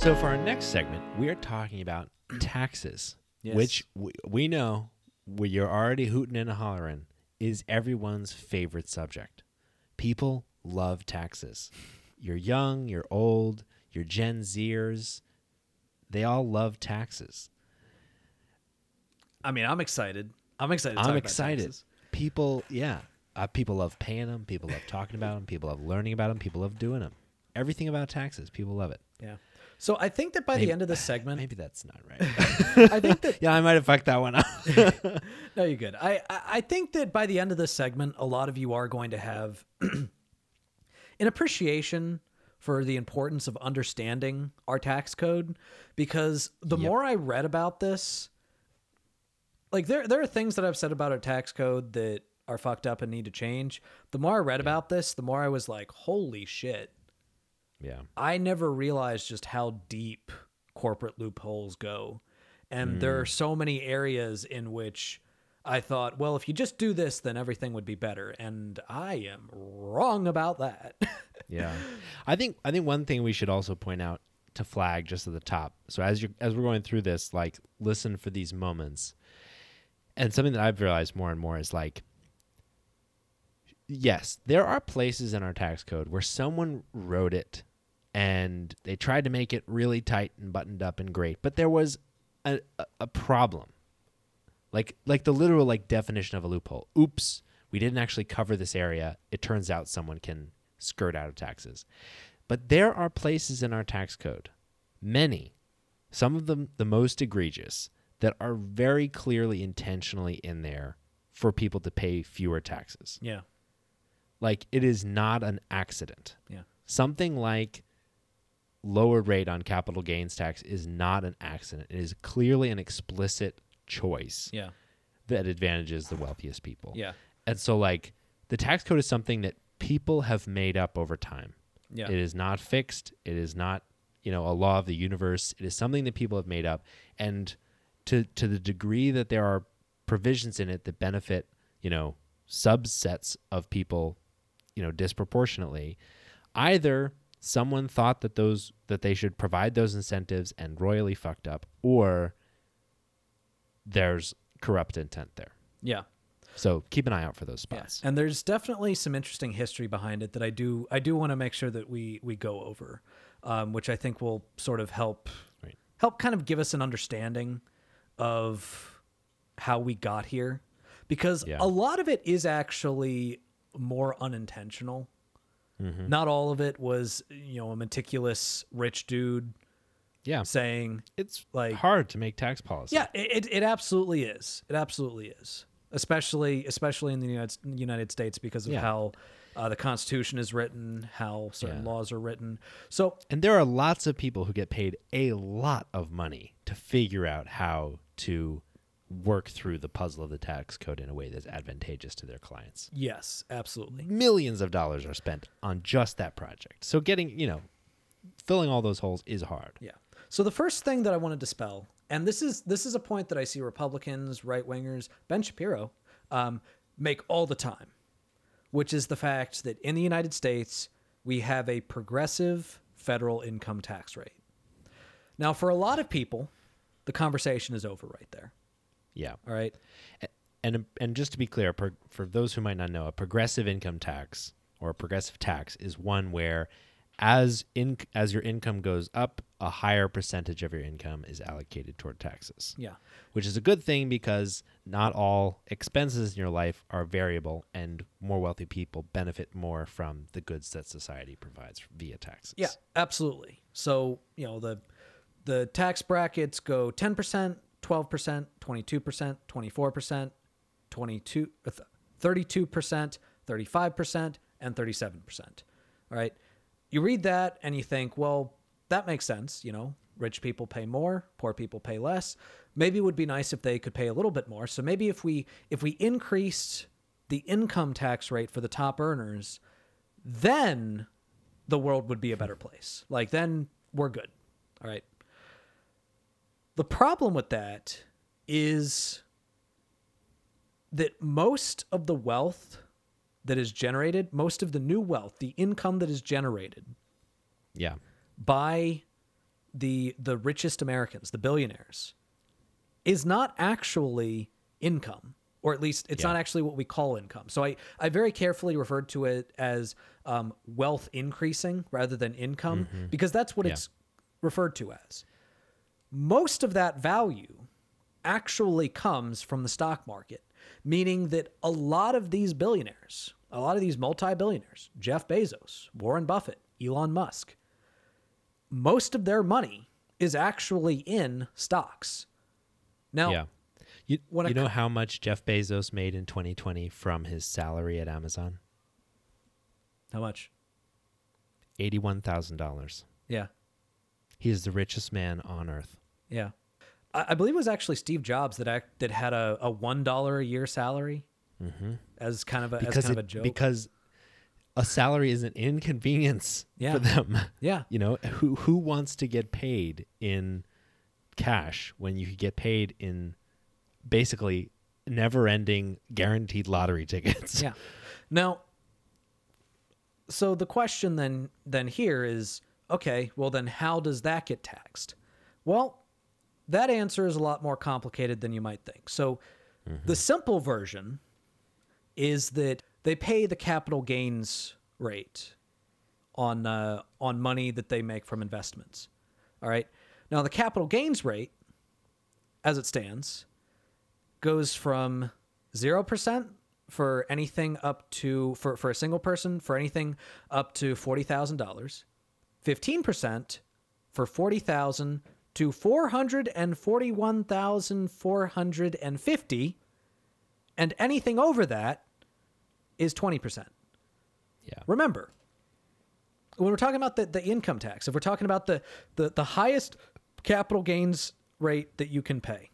Speaker 1: So, for our next segment, we are talking about taxes,
Speaker 2: Yes.
Speaker 1: which we, we know, what you're already hooting and hollering, is everyone's favorite subject. People love taxes. You're young, you're old, you're Gen Zers. They all love taxes.
Speaker 2: i mean i'm excited i'm excited
Speaker 1: I'm excited. People, yeah, uh, people love paying them. People love talking about them. People love learning about them. People love doing them. Everything about taxes, people love it.
Speaker 2: yeah so i think that by
Speaker 1: Maybe-
Speaker 2: the end of this segment
Speaker 1: Maybe that's not right.
Speaker 2: i think that
Speaker 1: yeah, I might have fucked that one up.
Speaker 2: No, you're good. I, I I think that by the end of this segment, a lot of you are going to have an appreciation for the importance of understanding our tax code because the
Speaker 1: Yep.
Speaker 2: more I read about this, like there there are things that I've said about our tax code that are fucked up and need to change. The more I read about this, the more I was like, holy shit.
Speaker 1: Yeah.
Speaker 2: I never realized just how deep corporate loopholes go. And there are mm. so many areas in which I thought, well, if you just do this, then everything would be better. And I am wrong about that.
Speaker 1: Yeah, I think I think one thing we should also point out to flag just at the top. So as you as we're going through this, like listen for these moments. And something that I've realized more and more is like yes, there are places in our tax code where someone wrote it and they tried to make it really tight and buttoned up and great, but there was a, a, problem. Like like the literal like definition of a loophole. Oops, we didn't actually cover this area. It turns out someone can skirt out of taxes. But there are places in our tax code, many, some of them the most egregious, that are very clearly intentionally in there for people to pay fewer taxes.
Speaker 2: yeah.
Speaker 1: Like it is not an accident.
Speaker 2: Yeah.
Speaker 1: Something like lower rate on capital gains tax is not an accident. It is clearly an explicit choice
Speaker 2: Yeah.
Speaker 1: that advantages the wealthiest people.
Speaker 2: Yeah.
Speaker 1: And so like the tax code is something that people have made up over time.
Speaker 2: Yeah.
Speaker 1: It is not fixed. It is not, you know, a law of the universe. It is something that people have made up. And to to the degree that there are provisions in it that benefit, you know, subsets of people, you know, disproportionately, either someone thought that those that they should provide those incentives and royally fucked up, or there's corrupt intent there.
Speaker 2: yeah.
Speaker 1: So keep an eye out for those
Speaker 2: Yeah.
Speaker 1: spots.
Speaker 2: And there's definitely some interesting history behind it that I do I do want to make sure that we we go over, um, which I think will sort of help
Speaker 1: Right.
Speaker 2: help kind of give us an understanding of how we got here, because
Speaker 1: Yeah.
Speaker 2: a lot of it is actually more unintentional.
Speaker 1: Mm-hmm.
Speaker 2: Not all of it was you know a meticulous rich dude
Speaker 1: Yeah.
Speaker 2: saying
Speaker 1: It's
Speaker 2: like
Speaker 1: hard to make tax policy.
Speaker 2: yeah, it, it, it absolutely is. It absolutely is. Especially especially in the United, United States because of
Speaker 1: Yeah.
Speaker 2: how uh, the Constitution is written, how certain
Speaker 1: Yeah.
Speaker 2: laws are written. So
Speaker 1: And there are lots of people who get paid a lot of money to figure out how to work through the puzzle of the tax code in a way that's advantageous to their clients.
Speaker 2: yes, absolutely.
Speaker 1: Millions of dollars are spent on just that project. So getting, you know, filling all those holes is hard.
Speaker 2: Yeah. So the first thing that I want to dispel, and this is this is a point that I see Republicans, right wingers, Ben Shapiro, um, make all the time, which is the fact that in the United States we have a progressive federal income tax rate. Now, for a lot of people, the conversation is over right there.
Speaker 1: Yeah.
Speaker 2: All right.
Speaker 1: And and just to be clear, per, for those who might not know, a progressive income tax or a progressive tax is one where as in as your income goes up, a higher percentage of your income is allocated toward taxes.
Speaker 2: Yeah.
Speaker 1: which is a good thing because not all expenses in your life are variable and more wealthy people benefit more from the goods that society provides via taxes.
Speaker 2: Yeah, absolutely. So, you know, the the tax brackets go 10%, 12%, 22%, 24%, 22 uh, 32%, 35%, and 37%. All right. You read that and you think, well, that makes sense. You know, rich people pay more, poor people pay less. Maybe it would be nice if they could pay a little bit more. So maybe if we if we increased the income tax rate for the top earners, then the world would be a better place. Like then we're good. All right. The problem with that is that most of the wealth that is generated, most of the new wealth, the income that is generated
Speaker 1: Yeah.
Speaker 2: by the the richest Americans, the billionaires, is not actually income, or at least it's
Speaker 1: Yeah.
Speaker 2: not actually what we call income. So I I very carefully referred to it as um, wealth increasing rather than income because that's what
Speaker 1: Yeah.
Speaker 2: it's referred to as. Most of that value actually comes from the stock market, meaning that a lot of these billionaires, a lot of these multi-billionaires, Jeff Bezos, Warren Buffett, Elon Musk, most of their money is actually in stocks. Now,
Speaker 1: yeah. You, you know
Speaker 2: co-
Speaker 1: how much Jeff Bezos made in 2020 from his salary at Amazon?
Speaker 2: how much?
Speaker 1: $81,000.
Speaker 2: Yeah.
Speaker 1: He is the richest man on earth.
Speaker 2: Yeah. I, I believe it was actually Steve Jobs that act, that had a, a one dollar a year salary mm-hmm. as kind of a as
Speaker 1: Because,
Speaker 2: kind
Speaker 1: it-
Speaker 2: of a joke.
Speaker 1: because a salary is an inconvenience
Speaker 2: Yeah.
Speaker 1: for them.
Speaker 2: yeah.
Speaker 1: You know, who who wants to get paid in cash when you could get paid in basically never-ending guaranteed lottery tickets?
Speaker 2: Yeah. Now, so the question then then here is okay, well then how does that get taxed? Well, that answer is a lot more complicated than you might think. So the simple version is that they pay the capital gains rate on uh, on money that they make from investments. All right. Now the capital gains rate, as it stands, goes from zero percent for anything up to for for a single person for anything up to forty thousand dollars, fifteen percent for forty thousand to four hundred and forty one thousand four hundred and fifty, and anything over that is twenty percent.
Speaker 1: Yeah.
Speaker 2: Remember, when we're talking about the, the income tax, if we're talking about the, the, the highest capital gains rate that you can pay,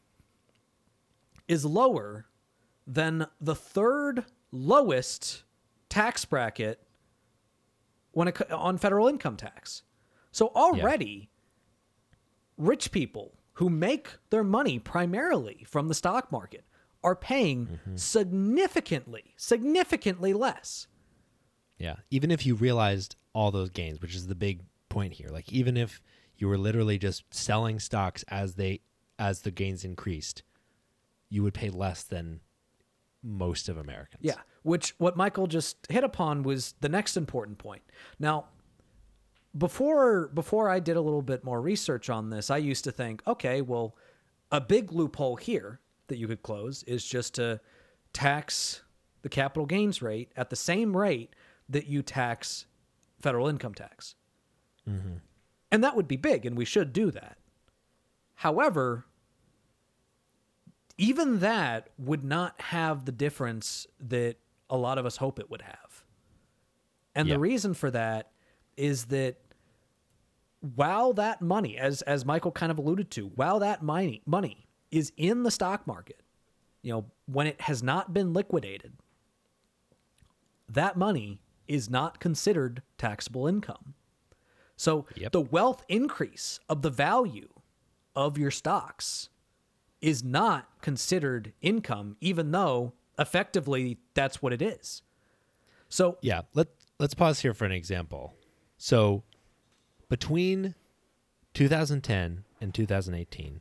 Speaker 2: is lower than the third lowest tax bracket when it, on federal income tax. So already, rich people who make their money primarily from the stock market are paying significantly, significantly less.
Speaker 1: Yeah. Even if you realized all those gains, which is the big point here, like even if you were literally just selling stocks as they as the gains increased, you would pay less than most of Americans.
Speaker 2: Yeah, which what Michael just hit upon was the next important point. Now, before before I did a little bit more research on this, I used to think, okay, well, a big loophole here that you could close is just to tax the capital gains rate at the same rate that you tax federal income tax. Mm-hmm. And that would be big, and we should do that. However, even that would not have the difference that a lot of us hope it would have. And the reason for that is that while that money, as as Michael kind of alluded to, while that money money is in the stock market, you know, when it has not been liquidated, that money is not considered taxable income. So
Speaker 1: Yep.
Speaker 2: the wealth increase of the value of your stocks is not considered income, even though effectively that's what it is. So
Speaker 1: Yeah, let let's pause here for an example. So, between 2010 and 2018,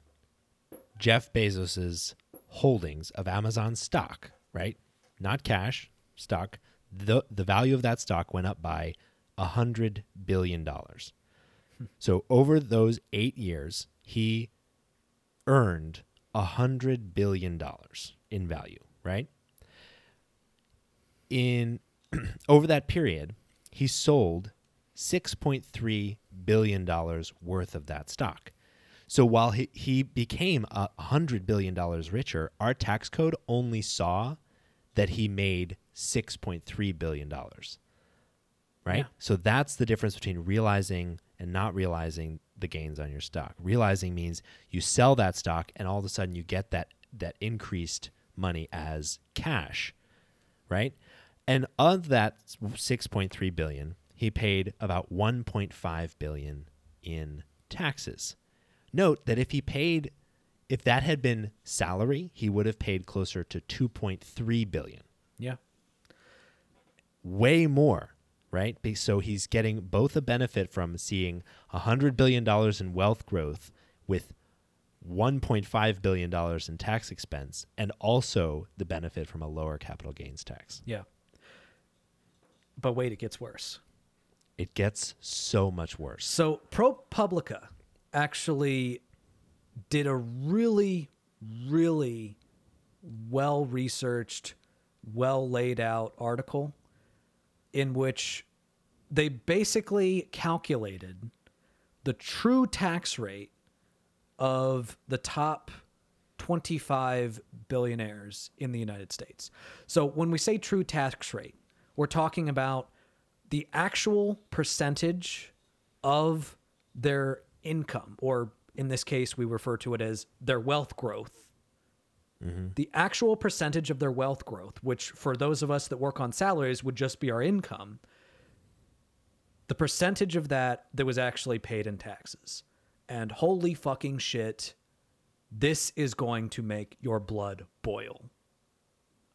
Speaker 1: Jeff Bezos's holdings of Amazon stock, right? Not cash, stock. The the value of that stock went up by a hundred billion dollars. Hmm. So over those eight years, he earned a hundred billion dollars in value, right? in over that period, he sold 6.3 billion dollars worth of that stock. So while he, he became a hundred billion dollars richer, our tax code only saw that he made 6.3 billion dollars. Right?
Speaker 2: Yeah.
Speaker 1: So that's the difference between realizing and not realizing the gains on your stock. Realizing means you sell that stock and all of a sudden you get that that increased money as cash, right? And of that 6.3 billion, he paid about 1.5 billion in taxes. Note that if he paid if that had been salary, he would have paid closer to 2.3 billion.
Speaker 2: Yeah.
Speaker 1: Way more, right? So he's getting both a benefit from seeing $100 billion in wealth growth with $1.5 billion in tax expense, and also the benefit from a lower capital gains tax.
Speaker 2: Yeah. But wait, it gets worse.
Speaker 1: It gets so much worse.
Speaker 2: So ProPublica actually did a really, really well researched, well laid out article in which they basically calculated the true tax rate of the top 25 billionaires in the United States. So when we say true tax rate, we're talking about the actual percentage of their income, or in this case, we refer to it as their wealth growth. Mm-hmm. The actual percentage of their wealth growth, which for those of us that work on salaries would just be our income, the percentage of that that was actually paid in taxes. And holy fucking shit, this is going to make your blood boil.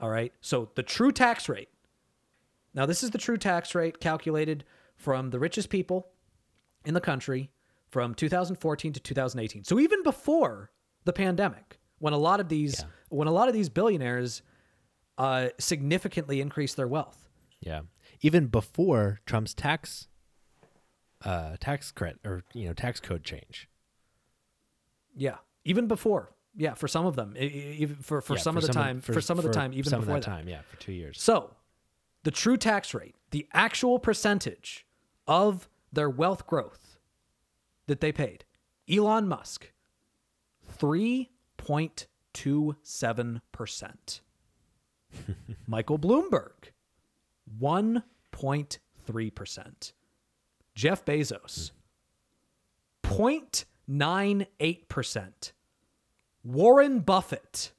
Speaker 2: All right. So the true tax rate. Now, this is the true tax rate calculated from the richest people in the country from 2014 to 2018. So even before the pandemic, when a lot of these
Speaker 1: Yeah.
Speaker 2: when a lot of these billionaires uh, significantly increased their wealth.
Speaker 1: Yeah. Even before Trump's tax uh tax credit or you know tax code change.
Speaker 2: Yeah, even before. Yeah, for some of them, even for for
Speaker 1: Yeah,
Speaker 2: some of the time, for, some of the time, even before
Speaker 1: of that
Speaker 2: that.
Speaker 1: time, yeah, for 2 years.
Speaker 2: So, the true tax rate, the actual percentage of their wealth growth that they paid, Elon Musk, 3.27%. Michael Bloomberg, 1.3%. Jeff Bezos, 0.98%. Warren Buffett,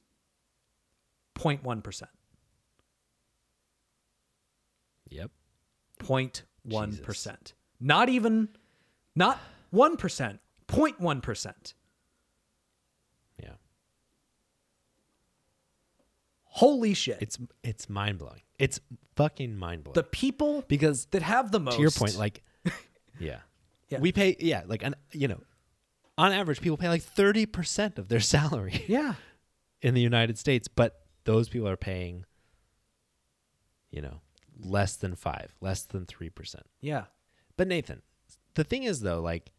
Speaker 2: 0.1%.
Speaker 1: Yep.
Speaker 2: 0.1%. Not even, not 1%, 0.1%.
Speaker 1: Yeah.
Speaker 2: Holy shit.
Speaker 1: It's it's mind-blowing. It's fucking mind-blowing.
Speaker 2: the people
Speaker 1: because
Speaker 2: that have the most.
Speaker 1: to your point like yeah.
Speaker 2: Yeah.
Speaker 1: We pay yeah, like an you know, on average people pay like 30% of their salary
Speaker 2: yeah.
Speaker 1: in the United States, but those people are paying you know, less than 5, less than 3%.
Speaker 2: Yeah.
Speaker 1: But Nathan, the thing is though, like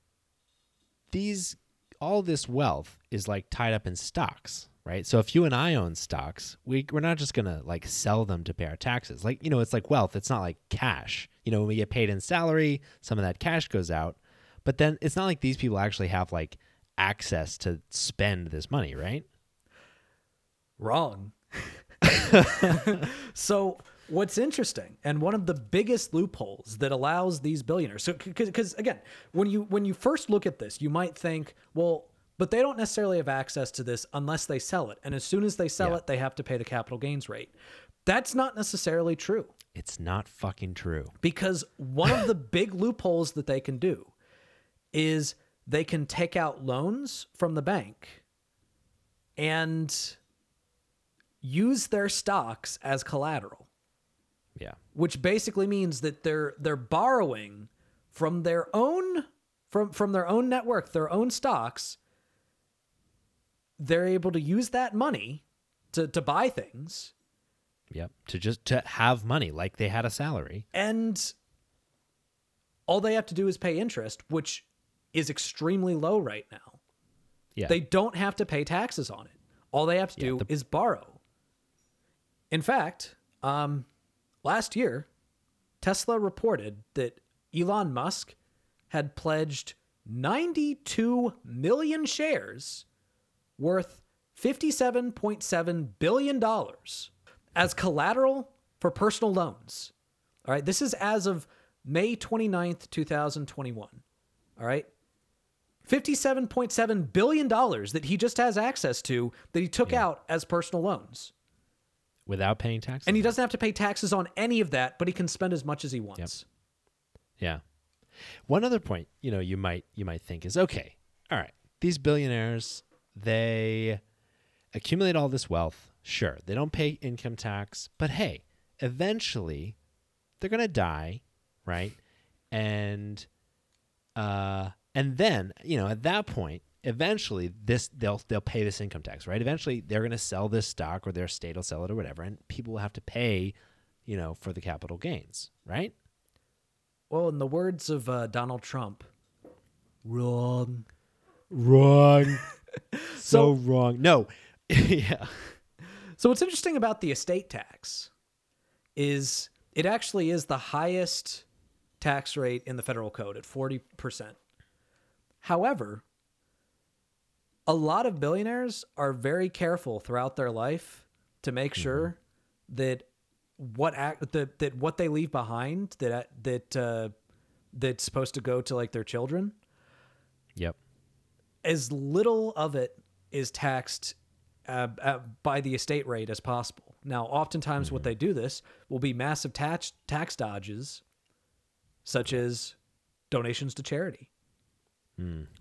Speaker 1: these all this wealth is like tied up in stocks, right? So if you and I own stocks, we we're not just gonna like sell them to pay our taxes. Like you know, it's like wealth. It's not like cash. You know, when we get paid in salary, some of that cash goes out. But then it's not like these people actually have like access to spend this money, right?
Speaker 2: Wrong. so what's interesting and one of the biggest loopholes that allows these billionaires so because again when you when you first look at this you might think well but they don't necessarily have access to this unless they sell it and as soon as they sell
Speaker 1: Yeah.
Speaker 2: it they have to pay the capital gains rate that's not necessarily true
Speaker 1: It's not fucking true.
Speaker 2: because one of the big loopholes that they can do is they can take out loans from the bank and use their stocks as collateral
Speaker 1: Yeah.
Speaker 2: which basically means that they're they're borrowing from their own from from their own network their own stocks they're able to use that money to to buy things
Speaker 1: Yep. To just to have money like they had a salary.
Speaker 2: and all they have to do is pay interest which is extremely low right now
Speaker 1: Yeah.
Speaker 2: they don't have to pay taxes on it all they have to
Speaker 1: Yeah,
Speaker 2: do
Speaker 1: the-
Speaker 2: is borrow in fact um last year tesla reported that elon musk had pledged 92 million shares worth $57.7 billion as collateral for personal loans. All right, this is as of May 29th, 2021. All right. $57.7 billion that he just has access to that he took out as personal loans.
Speaker 1: Without paying taxes.
Speaker 2: And he doesn't have to pay taxes on any of that, but he can spend as much as he wants.
Speaker 1: Yeah. One other point, you know, you might you might think is okay. All right. These billionaires, they accumulate all this wealth. Sure, they don't pay income tax, but hey, eventually they're going to die, right? And uh and then, you know, at that point, eventually this they'll they'll pay this income tax, right? Eventually they're going to sell this stock or their state will sell it or whatever, and people will have to pay, you know, for the capital gains, right?
Speaker 2: Well, in the words of uh, Donald Trump, wrong.
Speaker 1: Wrong. so, wrong. No. yeah.
Speaker 2: So what's interesting about the estate tax is it actually is the highest tax rate in the federal code at 40%. However, a lot of billionaires are very careful throughout their life to make sure that what act that, that what they leave behind that that uh, that's supposed to go to like their children
Speaker 1: Yep.
Speaker 2: as little of it is taxed uh, uh, by the estate rate as possible. Now, oftentimes, what they do this will be massive tax tax dodges, such as donations to charity.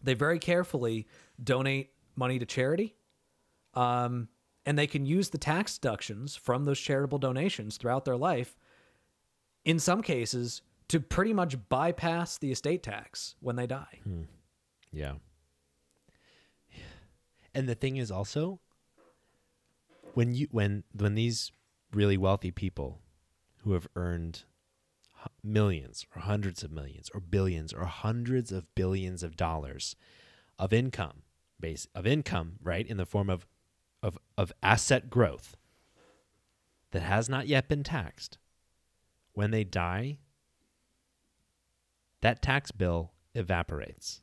Speaker 2: They very carefully donate money to charity, um, and they can use the tax deductions from those charitable donations throughout their life. In some cases, to pretty much bypass the estate tax when they die.
Speaker 1: Yeah. And the thing is also when you when when these really wealthy people who have earned millions or hundreds of millions or billions or hundreds of billions of dollars of income base of income, right, in the form of of of asset growth that has not yet been taxed. When they die, that tax bill evaporates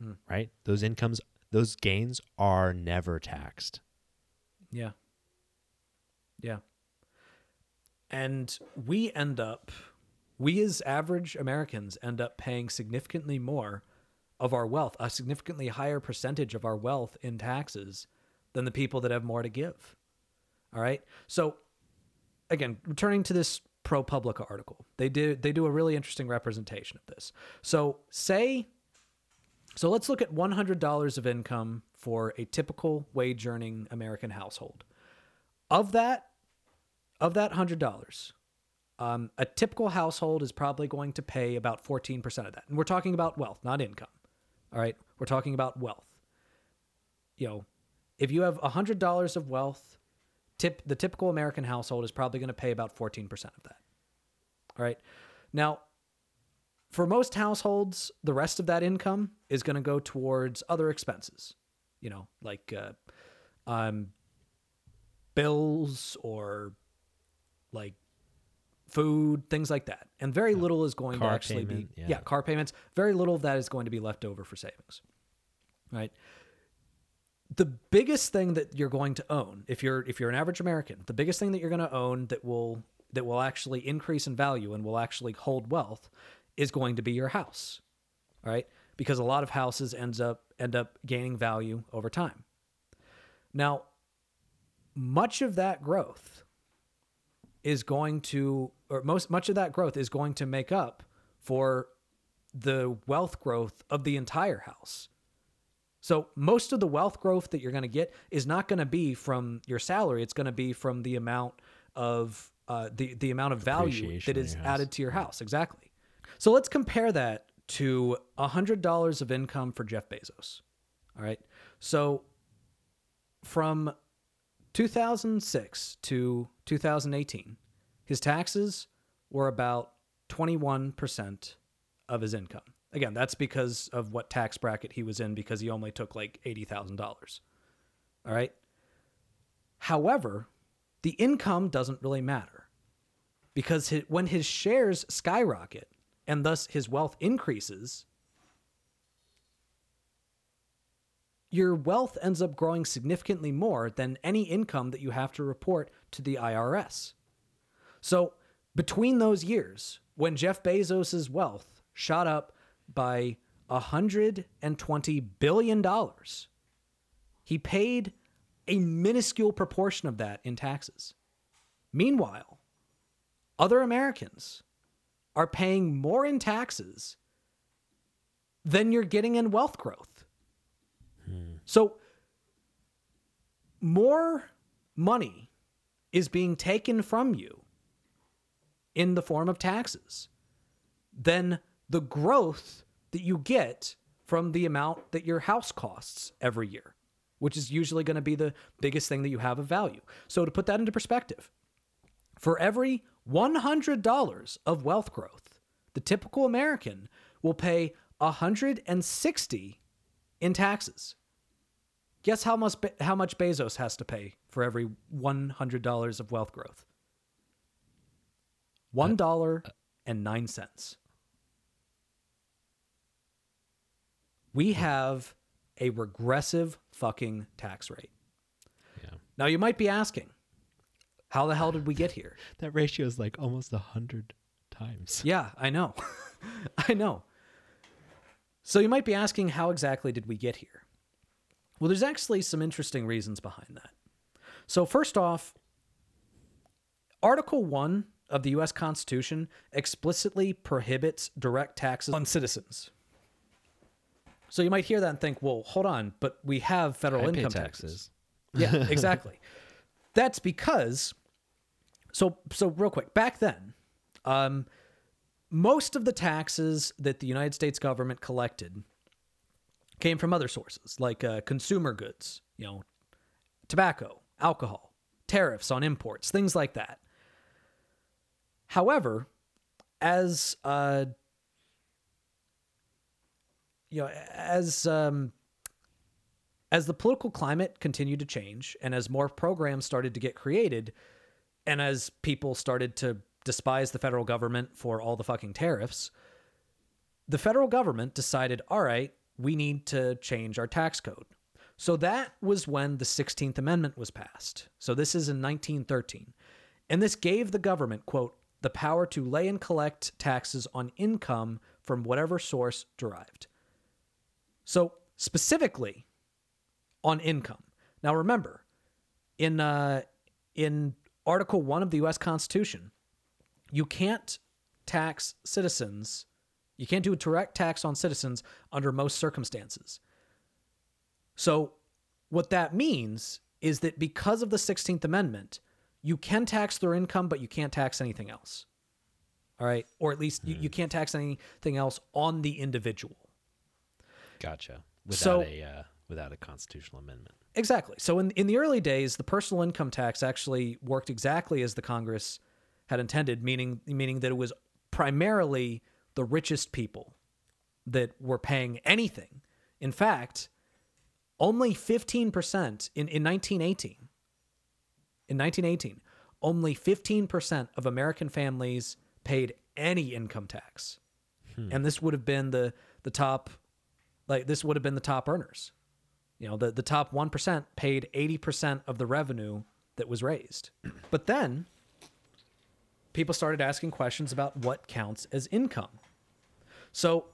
Speaker 1: hmm. right? Those incomes, those gains are never taxed.
Speaker 2: Yeah. Yeah. And we end up, we as average Americans end up paying significantly more of our wealth, a significantly higher percentage of our wealth in taxes than the people that have more to give. All right. So again, returning to this ProPublica article, they do they do a really interesting representation of this. So say so let's look at $100 of income for a typical wage earning American household. Of that, of that $100, um, a typical household is probably going to pay about 14% of that. And we're talking about wealth, not income. All right. We're talking about wealth. You know, if you have $100 of wealth, tip the typical American household is probably going to pay about 14% of that. All right. Now, for most households, the rest of that income is going to go towards other expenses, you know, like uh, um, bills or like food, things like that. And very little is going
Speaker 1: Car
Speaker 2: to actually
Speaker 1: payment,
Speaker 2: be,
Speaker 1: yeah.
Speaker 2: yeah, car payments. Very little of that is going to be left over for savings, right? The biggest thing that you're going to own, if you're if you're an average American, the biggest thing that you're going to own that will that will actually increase in value and will actually hold wealth is going to be your house. All right? Because a lot of houses ends up end up gaining value over time. Now, much of that growth is going to or most much of that growth is going to make up for the wealth growth of the entire house. So most of the wealth growth that you're going to get is not going to be from your salary. It's going to be from the amount of uh, the the amount of value that is added to your house. Exactly. So let's compare that to hundred dollars of income for Jeff Bezos. All right. So from 2006 to 2018, his taxes were about 21% of his income. Again, that's because of what tax bracket he was in because he only took like $80,000. All right. However, the income doesn't really matter because when his shares skyrocket and thus his wealth increases, your wealth ends up growing significantly more than any income that you have to report to the IRS. So, between those years, when Jeff Bezos' wealth shot up by $120 billion. He paid a minuscule proportion of that in taxes. Meanwhile, other Americans are paying more in taxes than you're getting in wealth growth. So, more money is being taken from you in the form of taxes than the growth that you get from the amount that your house costs every year, which is usually going to be the biggest thing that you have of value. So, to put that into perspective, for every $100 of wealth growth, the typical American will pay 160 in taxes. Guess how much Be- how much Bezos has to pay for every $100 of wealth growth? One uh, dollar uh, and nine cents. We have a regressive fucking tax rate.
Speaker 1: Yeah.
Speaker 2: Now you might be asking, how the hell did we get here?
Speaker 1: That ratio is like almost a hundred times.
Speaker 2: Yeah, I know. I know. So you might be asking, how exactly did we get here? Well, there's actually some interesting reasons behind that. So, first off, Article 1 of the US Constitution explicitly prohibits direct taxes on citizens. So you might hear that and think, well, hold on, but we have federal
Speaker 1: I
Speaker 2: income
Speaker 1: taxes.
Speaker 2: taxes. Yeah, exactly. That's because so so real quick, back then, um most of the taxes that the United States government collected came from other sources like uh, consumer goods, you know, tobacco, alcohol, tariffs on imports, things like that. However, as uh, you know, as um, as the political climate continued to change, and as more programs started to get created, and as people started to despise the federal government for all the fucking tariffs, the federal government decided, all right, we need to change our tax code. So that was when the 16th Amendment was passed. So this is in 1913. And this gave the government, quote, the power to lay and collect taxes on income from whatever source derived. So specifically on income. Now remember, in uh, in Article 1 of the US Constitution, you can't tax citizens. You can't do a direct tax on citizens under most circumstances. So, what that means is that because of the 16th Amendment, you can tax their income, but you can't tax anything else. All right. Or at least you, you can't tax anything else on the individual.
Speaker 1: Gotcha. Without
Speaker 2: So-
Speaker 1: a uh, without a constitutional amendment.
Speaker 2: Exactly. So in in the early days, the personal income tax actually worked exactly as the Congress had intended, meaning meaning that it was primarily the richest people that were paying anything. In fact, only 15% in, in 1918. In 1918, only 15% of American families paid any income tax. Hmm. And this would have been the the top like this would have been the top earners. You know, the, the top 1% paid 80% of the revenue that was raised. But then people started asking questions about what counts as income. So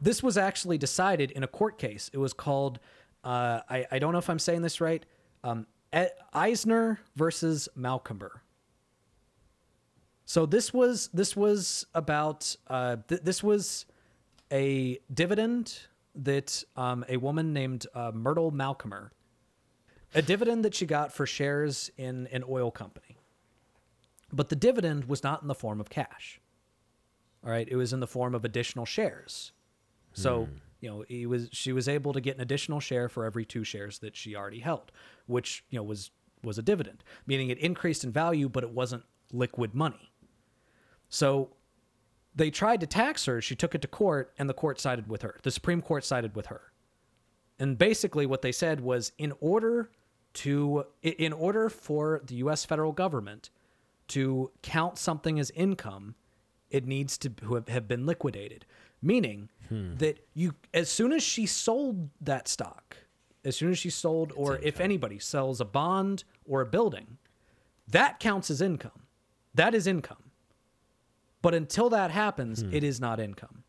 Speaker 2: this was actually decided in a court case. It was called, uh, I, I don't know if I'm saying this right, um, Eisner versus Malcolmer. So this was this was about uh, th- this was a dividend that um, a woman named uh, Myrtle Malcolmer, a dividend that she got for shares in an oil company. But the dividend was not in the form of cash. All right, it was in the form of additional shares. So, hmm. you know, he was she was able to get an additional share for every two shares that she already held, which, you know, was was a dividend, meaning it increased in value but it wasn't liquid money. So, they tried to tax her. She took it to court, and the court sided with her. The Supreme Court sided with her. And basically, what they said was, in order to, in order for the U.S. federal government to count something as income, it needs to have- been liquidated. Meaning that you, as soon as she sold that stock, as soon as she sold, or if anybody sells a bond or a building, that counts as income. That is income. But until that happens, it is not income.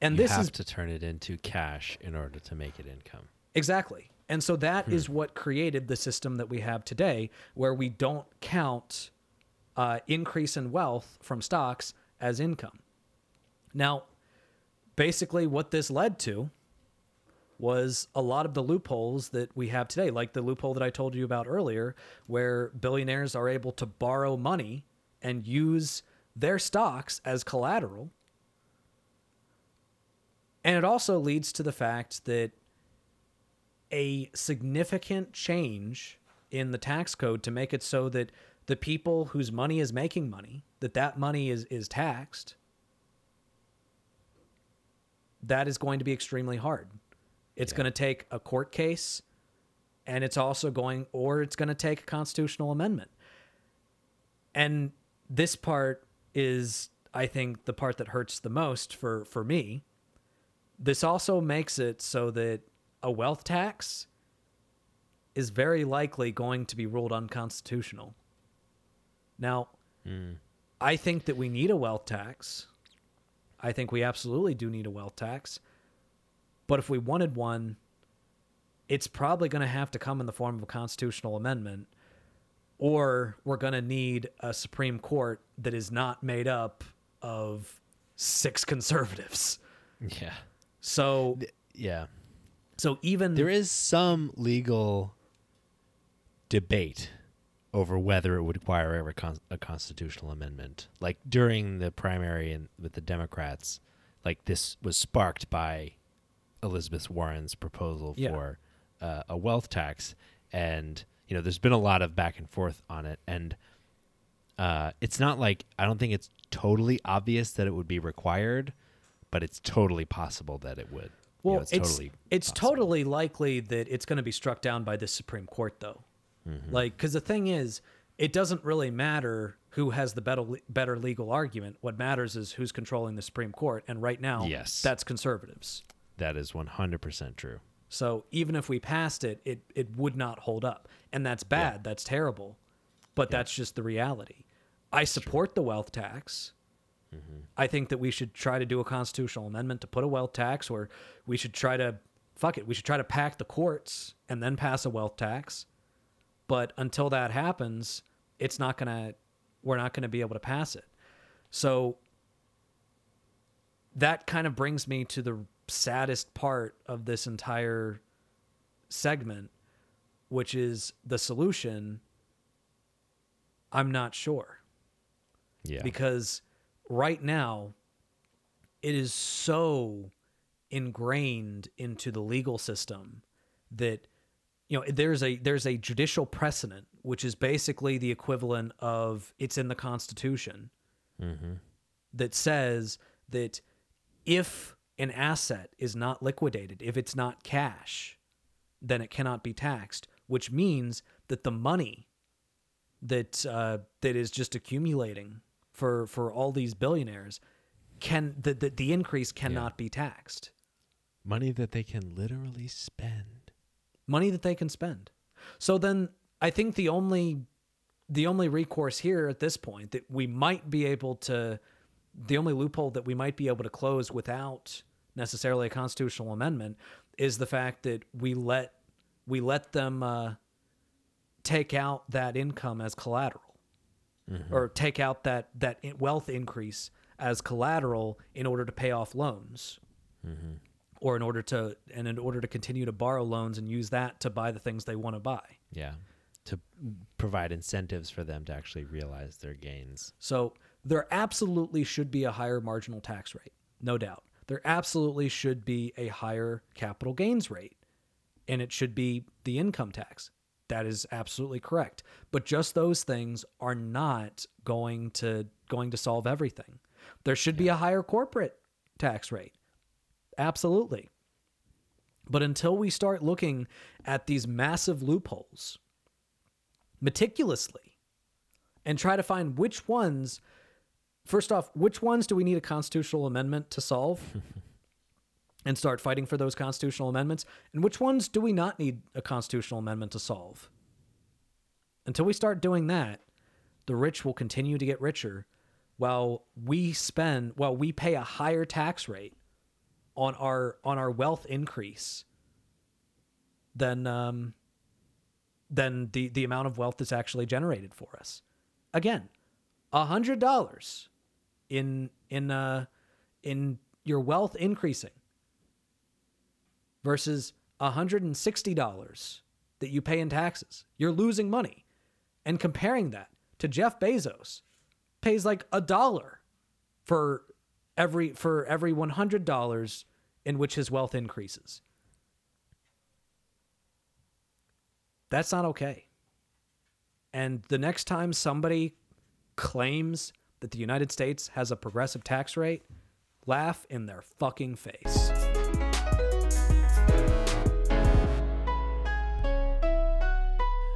Speaker 2: And
Speaker 1: you
Speaker 2: this
Speaker 1: have
Speaker 2: is
Speaker 1: to turn it into cash in order to make it income.
Speaker 2: Exactly. And so that is
Speaker 1: Hmm.
Speaker 2: what created the system that we have today, where we don't count uh, increase in wealth from stocks as income. Now, basically, what this led to was a lot of the loopholes that we have today, like the loophole that I told you about earlier, where billionaires are able to borrow money and use their stocks as collateral. And it also leads to the fact that a significant change in the tax code to make it so that the people whose money is making money that that money is is taxed that is going to be extremely hard it's
Speaker 1: Yeah.
Speaker 2: going to take a court case and it's also going or it's going to take a constitutional amendment and this part is i think the part that hurts the most for for me this also makes it so that a wealth tax is very likely going to be ruled unconstitutional. Now, hmm. I think that we need a wealth tax. I think we absolutely do need a wealth tax. But if we wanted one, it's probably going to have to come in the form of a constitutional amendment, or we're going to need a Supreme Court that is not made up of six conservatives.
Speaker 1: Yeah.
Speaker 2: So,
Speaker 1: Yeah.
Speaker 2: so even
Speaker 1: There is some legal debate over whether it would require a, con- a constitutional amendment. Like during the primary and with the Democrats, like this was sparked by Elizabeth Warren's proposal
Speaker 2: Yeah.
Speaker 1: for uh, a wealth tax, and you know, there's been a lot of back and forth on it, and uh, it's not like I don't think it's totally obvious that it would be required, but it's totally possible that it would. You know,
Speaker 2: Well,
Speaker 1: it's,
Speaker 2: it's
Speaker 1: totally
Speaker 2: it's
Speaker 1: possible.
Speaker 2: totally likely that it's going to be struck down by the Supreme Court, though.
Speaker 1: Mm-hmm.
Speaker 2: Like, because the thing is, it doesn't really matter who has the better better legal argument. What matters is who's controlling the Supreme Court, and right now,
Speaker 1: Yes.
Speaker 2: that's conservatives.
Speaker 1: That is 100% true.
Speaker 2: So even if we passed it, it it would not hold up, and that's bad. That's terrible, but that's just the reality. I support the wealth tax. I think that we should try to do a constitutional amendment to put a wealth tax, or we should try to fuck it. We should try to pack the courts and then pass a wealth tax. But until that happens, it's not gonna. We're not gonna be able to pass it. So that kind of brings me to the saddest part of this entire segment, which is the solution. I'm not sure
Speaker 1: Yeah.
Speaker 2: because right now it is so ingrained into the legal system that you know there's a there's a judicial precedent which is basically the equivalent of it's in the constitution that says that if an asset is not liquidated if it's not cash then it cannot be taxed which means that the money that uh, that is just accumulating for for all these billionaires can the the, the increase cannot be taxed
Speaker 1: Money that they can literally spend.
Speaker 2: Money that they can spend. So then i think the only the only recourse here at this point that we might be able to the only loophole that we might be able to close without necessarily a constitutional amendment is the fact that we let we let them uh, take out that income as collateral. Or take out that that wealth increase as collateral in order to pay off loans or in order to and in order to continue to borrow loans and use that to buy the things they want to buy
Speaker 1: Yeah. To provide incentives for them to actually realize their gains.
Speaker 2: So there absolutely should be a higher marginal tax rate, no doubt. There absolutely should be a higher capital gains rate, and it should be the income tax. That is absolutely correct. But just those things are not going to going to solve everything. There should be a higher corporate tax rate. Absolutely. But until we start looking at these massive loopholes meticulously and try to find which ones first off which ones do we need a constitutional amendment to solve and start fighting for those constitutional amendments and which ones do we not need a constitutional amendment to solve until we start doing that the rich will continue to get richer while we spend while we pay a higher tax rate on our on our wealth increase than um than the the amount of wealth that's actually generated for us. Again, a hundred dollars in in uh in your wealth increasing versus a hundred and sixty dollars that you pay in taxes. You're losing money. And comparing that to Jeff Bezos pays like a dollar for every for every one hundred dollars in which his wealth increases. That's not okay. And the next time somebody claims that the United States has a progressive tax rate, laugh in their fucking face.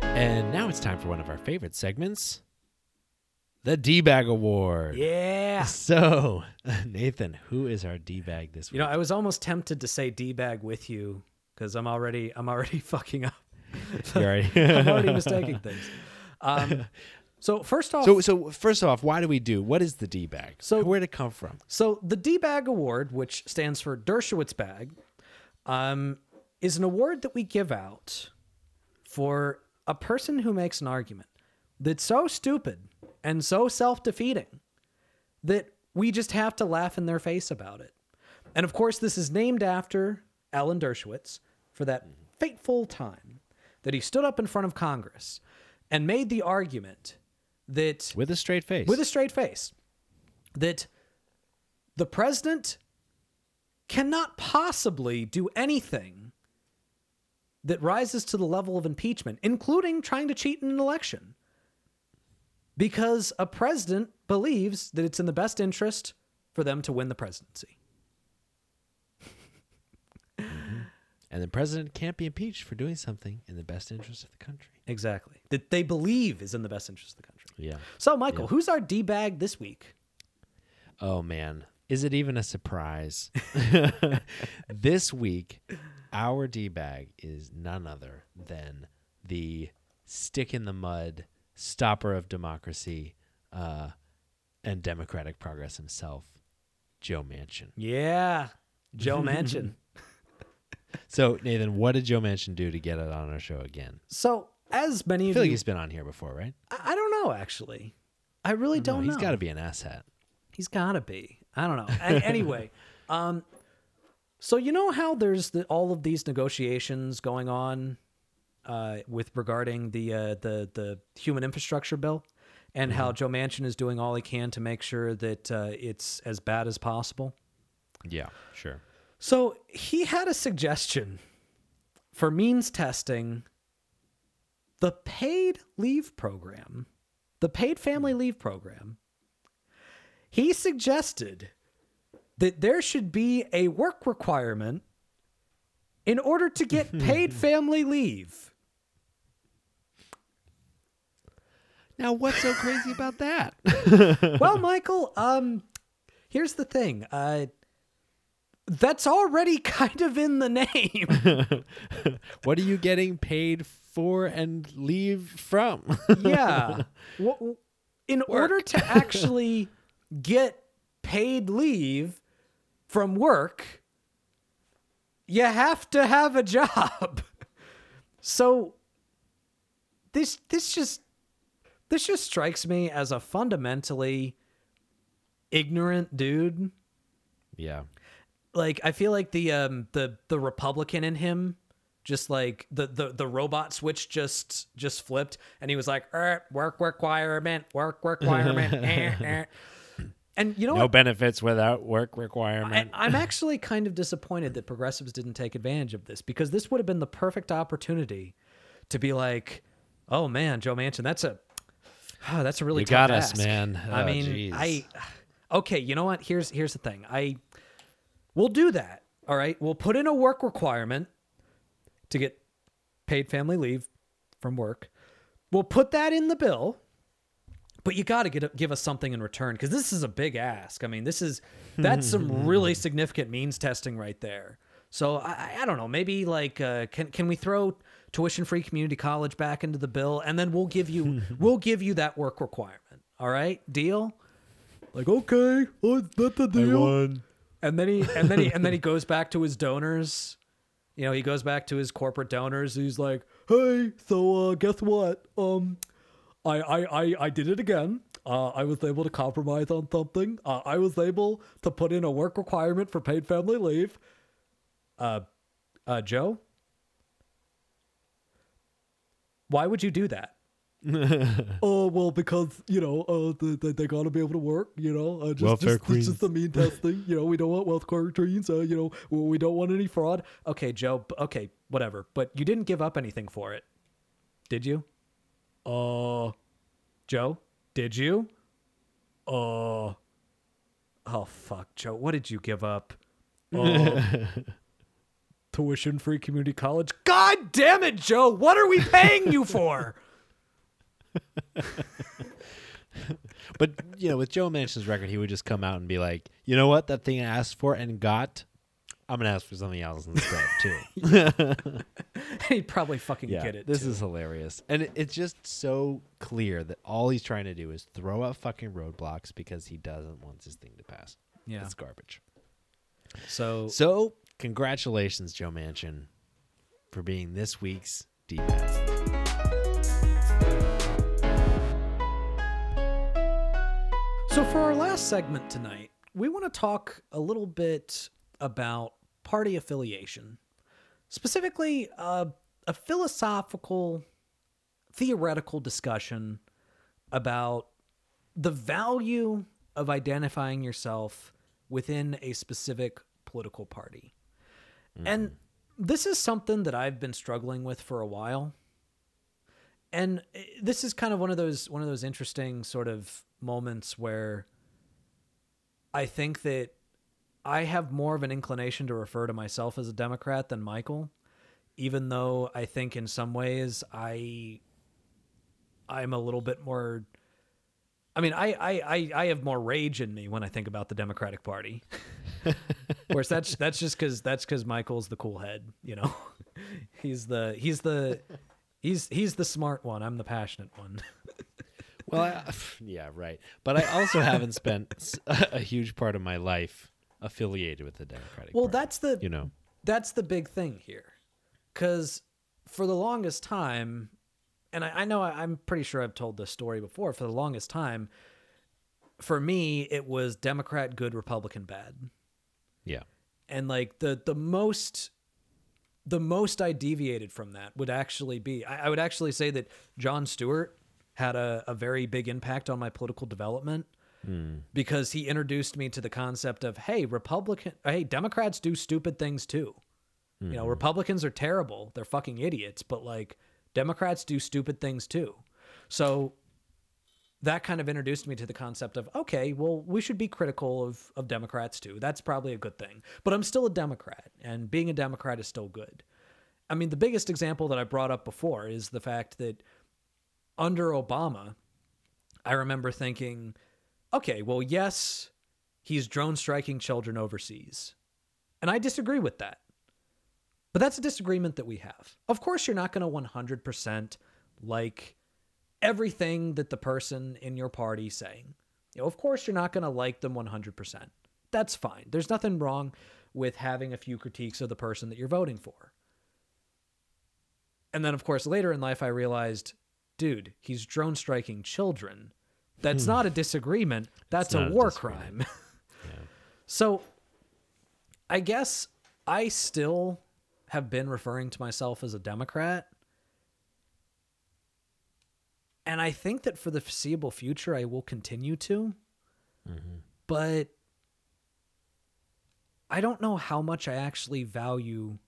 Speaker 1: And now it's time for one of our favorite segments the D Bag Award.
Speaker 2: Yeah.
Speaker 1: So, Nathan, who is our D bag this week?
Speaker 2: You know, I was almost tempted to say D bag with you because I'm already I'm already fucking up.
Speaker 1: You're already-
Speaker 2: I'm already mistaking things. Um, so first off,
Speaker 1: so, so first off, why do we do? What is the D bag?
Speaker 2: So-
Speaker 1: where'd it come from?
Speaker 2: So the D Bag Award, which stands for Dershowitz Bag, um, is an award that we give out for a person who makes an argument that's so stupid and so self-defeating that we just have to laugh in their face about it. And of course, this is named after Alan Dershowitz for that fateful time that he stood up in front of Congress and made the argument that
Speaker 1: With a straight face.
Speaker 2: with a straight face that the president cannot possibly do anything that rises to the level of impeachment, including trying to cheat in an election. Because a president believes that it's in the best interest for them to win the presidency. Mm-hmm.
Speaker 1: and the president can't be impeached for doing something in the best interest of the country.
Speaker 2: Exactly. That they believe is in the best interest of the country.
Speaker 1: Yeah.
Speaker 2: So, Michael, who's our D bag this week?
Speaker 1: Oh man, is it even a surprise? this week, our D bag is none other than the stick in the mud stopper of democracy uh, and democratic progress himself, Joe Manchin.
Speaker 2: Yeah, Joe Manchin.
Speaker 1: So Nathan, what did Joe Manchin do to get it on our show again?
Speaker 2: So, as many
Speaker 1: I
Speaker 2: of
Speaker 1: feel like
Speaker 2: you,
Speaker 1: he's been on here before, right?
Speaker 2: I I don't know actually. I really
Speaker 1: No,
Speaker 2: don't
Speaker 1: he's
Speaker 2: know. Know.
Speaker 1: He's got to be an asshat.
Speaker 2: He's got to be. I don't know. A- anyway, um, so you know how there's the, all of these negotiations going on uh, with regarding the uh, the the human infrastructure bill, and how Joe Manchin is doing all he can to make sure that uh, it's as bad as possible.
Speaker 1: Yeah, sure.
Speaker 2: So he had a suggestion for means testing the paid leave program, the paid family leave program. He suggested that there should be a work requirement in order to get paid family leave.
Speaker 1: Now, what's so crazy about that?
Speaker 2: well, Michael, um, here's the thing. Uh, that's already kind of in the name.
Speaker 1: what are you getting paid for and leave from?
Speaker 2: yeah. Wha- In order to actually get paid leave from work, you have to have a job. So this this just this just strikes me as a fundamentally ignorant dude.
Speaker 1: yeah.
Speaker 2: Like I feel like the um the the Republican in him just like the the the robot switch just just flipped and he was like er, work requirement work work requirement eh, eh." and you know
Speaker 1: No
Speaker 2: what
Speaker 1: benefits without work
Speaker 2: I,
Speaker 1: requirement.
Speaker 2: I'm actually kind of disappointed that progressives didn't take advantage of this because this would have been the perfect opportunity to be like, "Oh man, Joe Manchin, that's a oh, that's a really
Speaker 1: You
Speaker 2: tough
Speaker 1: got us,
Speaker 2: ask."
Speaker 1: man.
Speaker 2: I
Speaker 1: Oh,
Speaker 2: mean,
Speaker 1: jeez.
Speaker 2: I okay. You know what? Here's here's the thing. I we'll do that. All right, we'll put in a work requirement to get paid family leave from work. We'll put that in the bill. But you got to get give us something in return because this is a big ask. I mean, this is that's some really significant means testing right there. So I, I don't know. Maybe like uh, can can we throw tuition free community college back into the bill and then we'll give you we'll give you that work requirement. All right, deal. Like okay, oh, that's the deal. and then he and then he and then he goes back to his donors. You know, he goes back to his corporate donors. He's like, "Hey, so uh, guess what? Um, I I I, I did it again. Uh, I was able to compromise on something. Uh, I was able to put in a work requirement for paid family leave. Uh, uh, Joe, why would you do that? Oh well, because you know, uh, they, they, they gotta be able to work. You know, uh, just
Speaker 1: Welfare
Speaker 2: just, it's just the mean testing. You know, we don't want welfare queens. Uh, you know, we we don't want any fraud. Okay, Joe. Okay, whatever. But you didn't give up anything for it, did you? Uh, Joe, did you? Uh, oh fuck, Joe. What did you give up? Uh, tuition free community college. God damn it, Joe. What are we paying you for?
Speaker 1: But you know, with Joe Manchin's record, he would just come out and be like, "You know what? That thing I asked for and got, I'm gonna ask for something else instead too."
Speaker 2: He'd probably fucking
Speaker 1: yeah,
Speaker 2: get it.
Speaker 1: this
Speaker 2: too.
Speaker 1: is hilarious, and it, it's just so clear that all he's trying to do is throw up fucking roadblocks because he doesn't want this thing to pass.
Speaker 2: yeah.
Speaker 1: It's garbage.
Speaker 2: So
Speaker 1: So, congratulations, Joe Manchin, for being this week's End.
Speaker 2: So, for our last segment tonight, we want to talk a little bit about party affiliation, specifically a philosophical, theoretical discussion about the value of identifying yourself within a specific political party. And this is something that I've been struggling with for a while and uh, this is kind of one of those one of those interesting sort of moments where I think that I have more of an inclination to refer to myself as a Democrat than Michael, even though I think in some ways I I'm a little bit more I mean, I, I, I, I have more rage in me when I think about the Democratic Party. Whereas that's that's just because that's because Michael's the cool head, you know. he's the he's the he's he's the smart one. I'm the passionate one.
Speaker 1: Well, I, yeah, right. But I also haven't spent a huge part of my life affiliated with the Democratic
Speaker 2: well,
Speaker 1: Party.
Speaker 2: that's the
Speaker 1: you know,
Speaker 2: that's the big thing here because for the longest time and I, I know I, i'm pretty sure i've told this story before for the longest time for me it was democrat good republican bad
Speaker 1: yeah,
Speaker 2: and like the the most the most i deviated from that would actually be i, I would actually say that Jon Stewart had a, a very big impact on my political development hmm. because he introduced me to the concept of hey republican hey democrats do stupid things too. You know hmm. republicans are terrible. They're fucking idiots but like democrats do stupid things too. So that kind of introduced me to the concept of okay well we should be critical of, of democrats too. That's probably a good thing. But i'm still a democrat and being a democrat is still good. I mean the biggest example that i brought up before is the fact that under obama i remember thinking okay well yes he's drone striking children overseas. And i disagree with that. But that's a disagreement that we have. Of course you're not going to 100% like everything that the person in your party is saying. You know, of course, you're not going to like them 100%. That's fine. There's nothing wrong with having a few critiques of the person that you're voting for. And then, of course, later in life, I realized, dude, he's drone striking children. That's not a disagreement. That's
Speaker 1: Hmm.
Speaker 2: a
Speaker 1: a
Speaker 2: war
Speaker 1: disagreement.
Speaker 2: crime. So I guess I still have been referring to myself as a Democrat. And I think that for the foreseeable future, I will continue to. Mm-hmm. But I don't know how much I actually value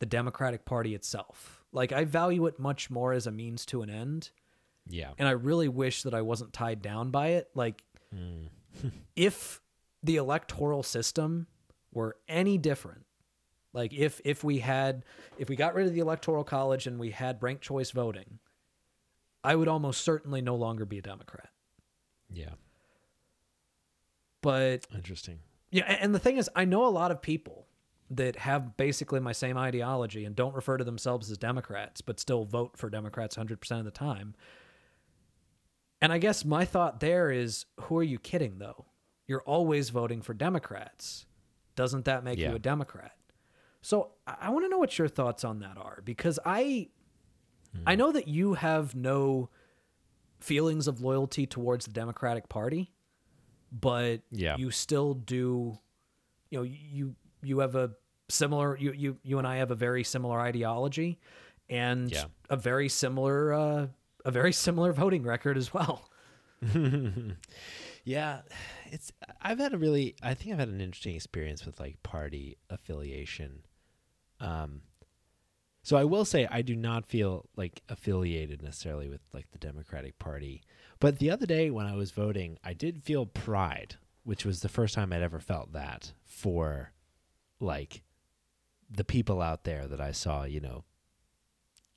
Speaker 2: the Democratic Party itself. Like, I value it much more as a means to an end.
Speaker 1: yeah,
Speaker 2: And I really wish that I wasn't tied down by it. Like, mm. if the electoral system were any different, like if if we had if we got rid of the electoral college and we had ranked choice voting, I would almost certainly no longer be a Democrat.
Speaker 1: yeah.
Speaker 2: But
Speaker 1: Interesting.
Speaker 2: yeah, and the thing is, I know a lot of people that have basically my same ideology and don't refer to themselves as Democrats, but still vote for Democrats 100% of the time. And I guess my thought there is who are you kidding, though? You're always voting for Democrats. doesn't that make
Speaker 1: Yeah.
Speaker 2: you a Democrat? So I, I want to know what your thoughts on that are because I
Speaker 1: Hmm.
Speaker 2: I know that you have no feelings of loyalty towards the Democratic Party, but
Speaker 1: Yeah.
Speaker 2: you still do you know you you have a similar you you you and I have a very similar ideology and
Speaker 1: Yeah.
Speaker 2: a very similar uh a very similar voting record as well.
Speaker 1: Yeah, it's I've had a really I think I've had an interesting experience with like party affiliation. Um so I will say I do not feel like affiliated necessarily with like the Democratic Party. But the other day when I was voting, I did feel pride, which was the first time I'd ever felt that for like the people out there that I saw, you know,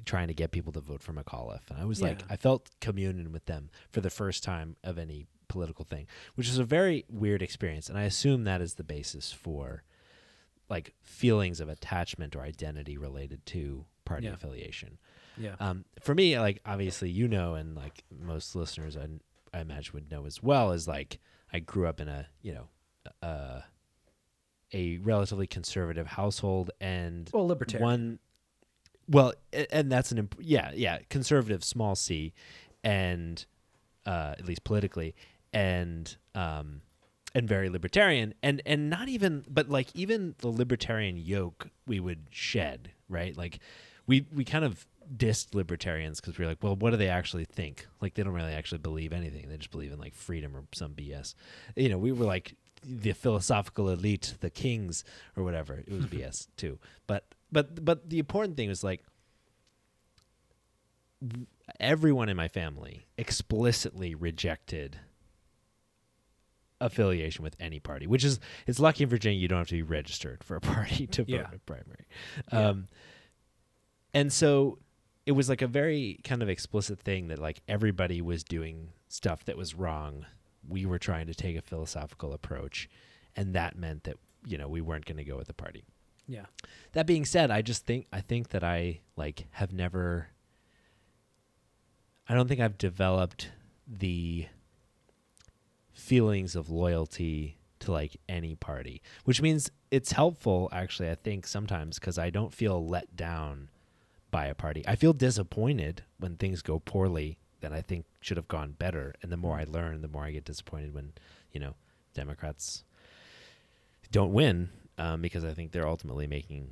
Speaker 1: trying to get people to vote for McAuliffe. And I was like, I felt communion with them for the first time of any political thing, which is a very weird experience. And I assume that is the basis for like feelings of attachment or identity related to party
Speaker 2: Yeah.
Speaker 1: affiliation.
Speaker 2: Yeah.
Speaker 1: Um, for me, like obviously you know, and like most listeners, I, I imagine would know as well, is like I grew up in a you know, uh, a relatively conservative household, and
Speaker 2: well, libertarian.
Speaker 1: one, well, and that's an imp- yeah yeah conservative small c, and uh, at least politically, and um, and very libertarian, and and not even but like even the libertarian yoke we would shed right like we we kind of dissed libertarians because we are like, well, what do they actually think? Like they don't really actually believe anything. They just believe in like freedom or some BS. You know, we were like the philosophical elite, the kings or whatever. It was BS too. But but but the important thing was like everyone in my family explicitly rejected affiliation with any party, which is it's lucky in Virginia you don't have to be registered for a party to vote
Speaker 2: Yeah.
Speaker 1: in a primary.
Speaker 2: Yeah.
Speaker 1: Um, and so it was like a very kind of explicit thing that like everybody was doing stuff that was wrong. We were trying to take a philosophical approach, and that meant that you know we weren't going to go with the party.
Speaker 2: yeah.
Speaker 1: That being said, I just think I think that I like have never I don't think I've developed the feelings of loyalty to like any party, which means it's helpful actually I think sometimes cuz I don't feel let down by a party. I feel disappointed when things go poorly that I think should have gone better and the more I learn, the more I get disappointed when, you know, Democrats don't win um, because I think they're ultimately making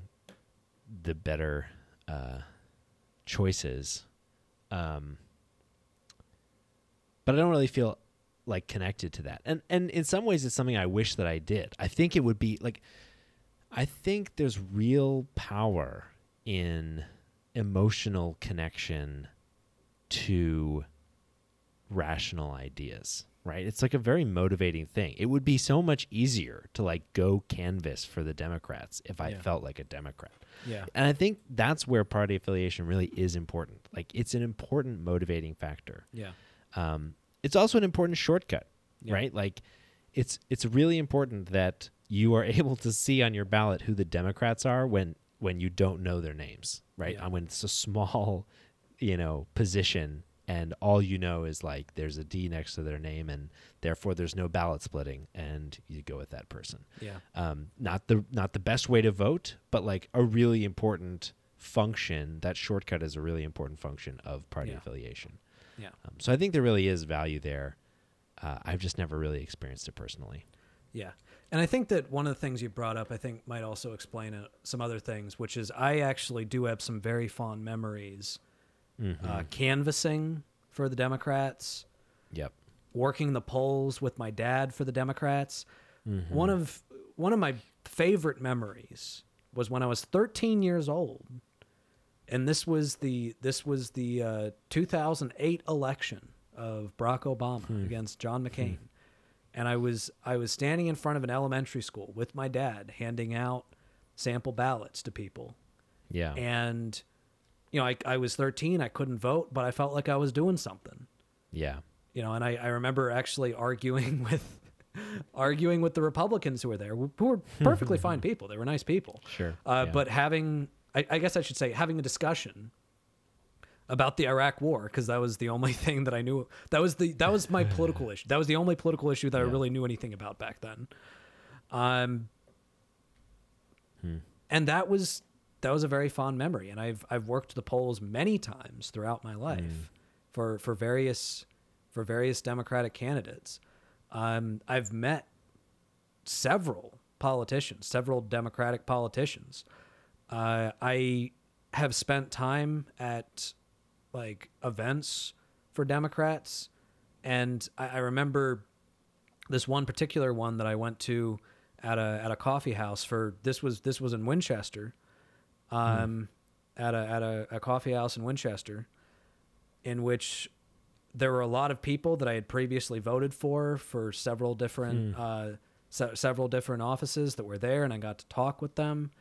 Speaker 1: the better uh, choices. Um, but I don't really feel like connected to that, and and in some ways, it's something I wish that I did. I think it would be like, I think there's real power in emotional connection to rational ideas right it's like a very motivating thing it would be so much easier to like go canvas for the democrats if i
Speaker 2: Yeah.
Speaker 1: felt like a democrat
Speaker 2: Yeah.
Speaker 1: and i think that's where party affiliation really is important like it's an important motivating factor
Speaker 2: Yeah.
Speaker 1: um, it's also an important shortcut
Speaker 2: Yeah.
Speaker 1: right like it's it's really important that you are able to see on your ballot who the democrats are when when you don't know their names right
Speaker 2: Yeah.
Speaker 1: and when it's a small you know position and all you know is like there's a d next to their name and therefore there's no ballot splitting and you go with that person
Speaker 2: Yeah.
Speaker 1: um, not the not the best way to vote, but like a really important function. That shortcut is a really important function of party
Speaker 2: Yeah.
Speaker 1: affiliation.
Speaker 2: Yeah.
Speaker 1: Um, so I think there really is value there. Uh, I've just never really experienced it personally.
Speaker 2: Yeah. And I think that one of the things you brought up, I think, might also explain uh, some other things, which is I actually do have some very fond memories
Speaker 1: Mm-hmm.
Speaker 2: uh, canvassing for the Democrats,
Speaker 1: Yep.
Speaker 2: working the polls with my dad for the Democrats.
Speaker 1: Mm-hmm.
Speaker 2: One of one of my favorite memories was when I was 13 years old, and this was the this was the uh, 2008 election of Barack Obama
Speaker 1: Hmm.
Speaker 2: against John McCain, and I was I was standing in front of an elementary school with my dad, handing out sample ballots to people,
Speaker 1: Yeah.
Speaker 2: and you know I, I was 13, I couldn't vote, but I felt like I was doing something
Speaker 1: yeah.
Speaker 2: you know and i, I remember actually arguing with arguing with the republicans who were there who were perfectly fine people they were nice people
Speaker 1: Sure.
Speaker 2: uh,
Speaker 1: Yeah.
Speaker 2: but having I, I guess i should say having a discussion about the iraq war because that was the only thing that i knew that was the that was my political issue that was the only political issue that i really knew anything about back then um and that was that was a very fond memory. And I've I've worked the polls many times throughout my life for for various for various Democratic candidates. Um, I've met several politicians, several Democratic politicians. Uh, I have spent time at like events for Democrats, and I, I remember this one particular one that I went to at a at a coffee house for this was this was in Winchester, um, at a at a, a coffee house in Winchester, in which there were a lot of people that I had previously voted for for several different uh, se- several different offices that were there, and I got to talk with them.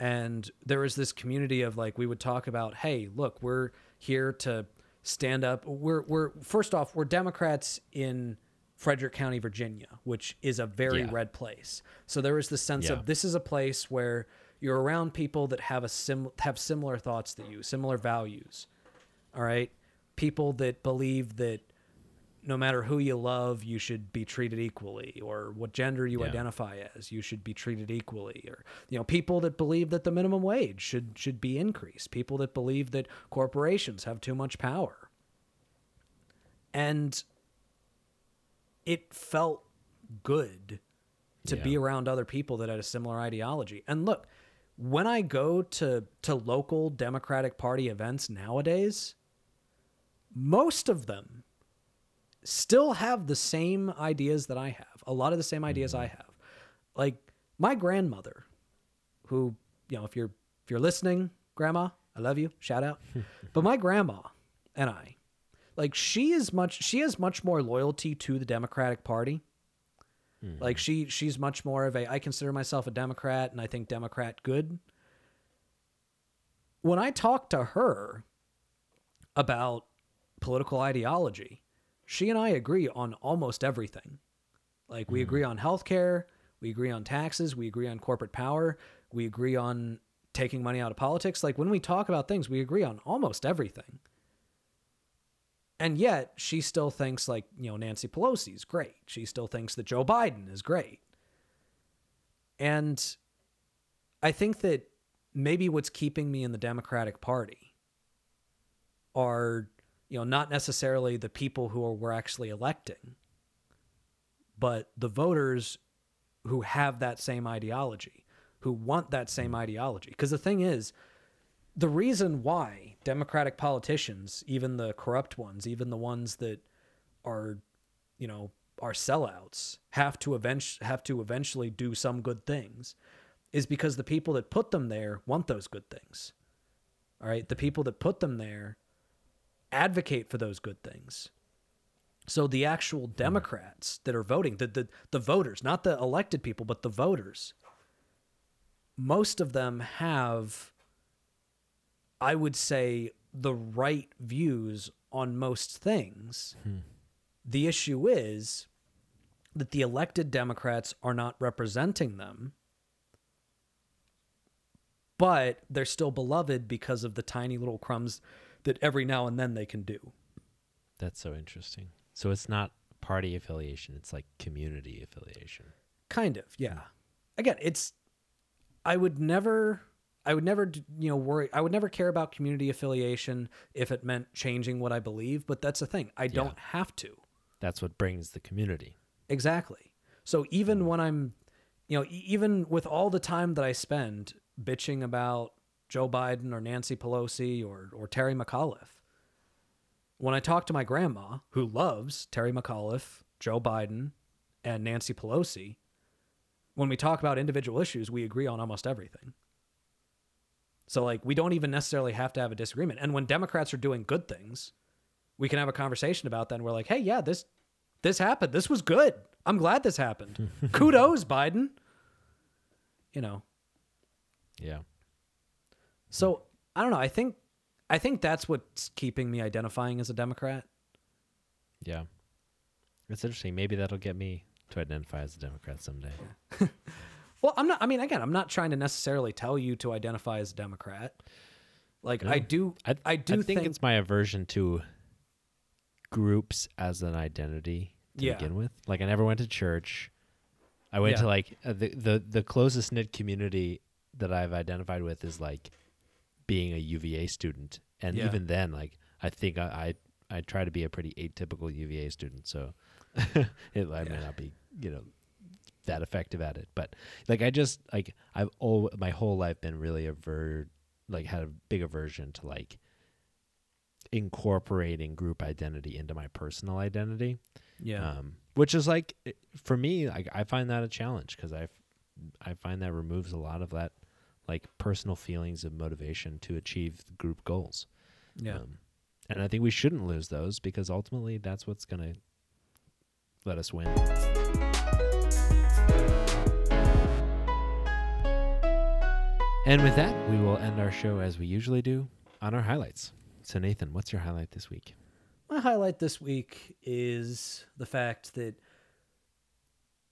Speaker 2: And there was this community of like we would talk about, hey, look, we're here to stand up. We're we're first off, we're Democrats in Frederick County, Virginia, which is a very
Speaker 1: Yeah.
Speaker 2: red place. So there was this sense
Speaker 1: Yeah.
Speaker 2: of this is a place where you're around people that have a sim have similar thoughts to you, similar values. All right, people that believe that no matter who you love, you should be treated equally, or what gender you
Speaker 1: Yeah.
Speaker 2: identify as, you should be treated equally, or you know, people that believe that the minimum wage should should be increased, people that believe that corporations have too much power, and it felt good to
Speaker 1: Yeah.
Speaker 2: be around other people that had a similar ideology. And look, when I go to to local Democratic Party events nowadays, most of them still have the same ideas that I have. A lot of the same ideas I mm-hmm. have. Like my grandmother, who, you know, if you're if you're listening, grandma, I love you, shout out. but my grandma and I, like she is much she has much more loyalty to the Democratic Party. Like mm-hmm. she she's much more of a I consider myself a Democrat and I think Democrat good. When I talk to her about political ideology, she and I agree on almost everything. Like we hmm. agree on healthcare, we agree on taxes, we agree on corporate power, we agree on taking money out of politics. Like when we talk about things, we agree on almost everything. And yet she still thinks like, you know, Nancy Pelosi is great. She still thinks that Joe Biden is great. And I think that maybe what's keeping me in the Democratic Party are, you know, not necessarily the people who are, we're actually electing, but the voters who have that same ideology, who want that same ideology. Because the thing is, the reason why Democratic politicians, even the corrupt ones, even the ones that are, you know, are sellouts, have to eventually have to eventually do some good things, is because the people that put them there want those good things. All right, the people that put them there advocate for those good things. So the actual hmm. Democrats that are voting, the, the the voters, not the elected people, but the voters, most of them have I would say the right views on most things. Hmm. The issue is that the elected Democrats are not representing them, but they're still beloved because of the tiny little crumbs that every now and then they can do.
Speaker 1: That's so interesting. So it's not party affiliation; it's like community affiliation.
Speaker 2: Kind of, yeah. Again, it's I would never I would never you know worry I would never care about community affiliation if it meant changing what I believe, but that's the thing. I don't have to.
Speaker 1: That's what brings the community.
Speaker 2: Exactly. So even mm. when I'm, you know, even with all the time that I spend bitching about Joe Biden or Nancy Pelosi or or Terry McAuliffe, when I talk to my grandma who loves Terry McAuliffe, Joe Biden, and Nancy Pelosi, when we talk about individual issues, we agree on almost everything. So like we don't even necessarily have to have a disagreement. And when Democrats are doing good things, we can have a conversation about that and we're like, "Hey, yeah, this this happened. This was good. I'm glad this happened. Kudos, Biden." You know.
Speaker 1: Yeah.
Speaker 2: So, I don't know. I think I think that's what's keeping me identifying as a Democrat.
Speaker 1: Yeah. It's interesting. Maybe that'll get me to identify as a Democrat someday.
Speaker 2: Well, I'm not I mean, again, I'm not trying to necessarily tell you to identify as a Democrat. Like I do
Speaker 1: I,
Speaker 2: I do
Speaker 1: think,
Speaker 2: think
Speaker 1: it's my aversion to groups as an identity to
Speaker 2: Yeah.
Speaker 1: begin with. Like I never went to church. I went
Speaker 2: Yeah.
Speaker 1: to like uh, the, the the closest knit community that I've identified with is like being a UVA student, and
Speaker 2: Yeah.
Speaker 1: even then, like I think I, I I try to be a pretty atypical UVA student, so it, I may not be you know that effective at it, but like I just like I've all my whole life been really aver like had a big aversion to like incorporating group identity into my personal identity.
Speaker 2: Yeah.
Speaker 1: um, which is like for me like i find that a challenge because i i find that removes a lot of that like personal feelings of motivation to achieve group goals.
Speaker 2: Yeah.
Speaker 1: um, and i think we shouldn't lose those because ultimately that's what's going to let us win. And with that we will end our show as we usually do on our highlights. So nathan what's your highlight this week?
Speaker 2: My highlight this week is the fact that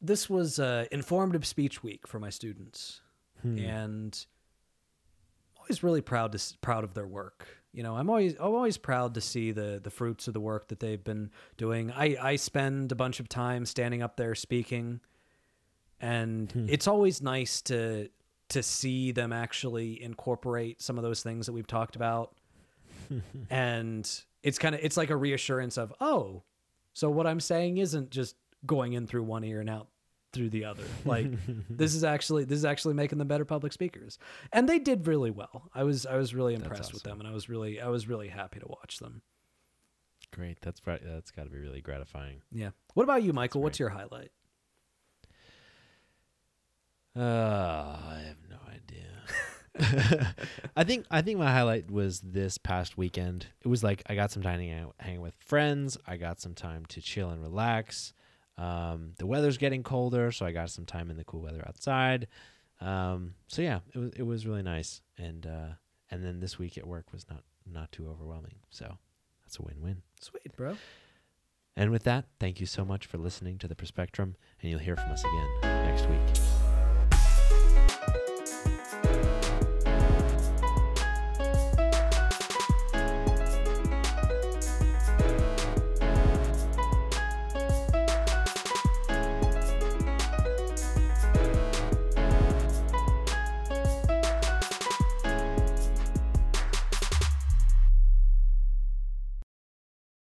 Speaker 2: this was uh, informative speech week for my students,
Speaker 1: Hmm.
Speaker 2: and I'm always really proud to proud of their work. You know, I'm always I'm always proud to see the the fruits of the work that they've been doing. I I spend a bunch of time standing up there speaking, and
Speaker 1: Hmm.
Speaker 2: it's always nice to to see them actually incorporate some of those things that we've talked about and it's kind of it's like a reassurance of oh so what i'm saying isn't just going in through one ear and out through the other. Like this is actually this is actually making them better public speakers. And they did really well. I was i was really impressed with them and i was really i was really happy to watch them.
Speaker 1: Great. That's that's got to be really gratifying.
Speaker 2: Yeah. What about you michael? What's your highlight?
Speaker 1: Uh, I have no idea. I think I think my highlight was this past weekend. It was like I got some time to hang out, hang with friends. I got some time to chill and relax. Um, the weather's getting colder, so I got some time in the cool weather outside. Um, so yeah, it was it was really nice. And uh, and then this week at work was not not too overwhelming. So that's a win win.
Speaker 2: sweet bro
Speaker 1: And with that, thank you so much for listening to the Perspectrum, and you'll hear from us again next week.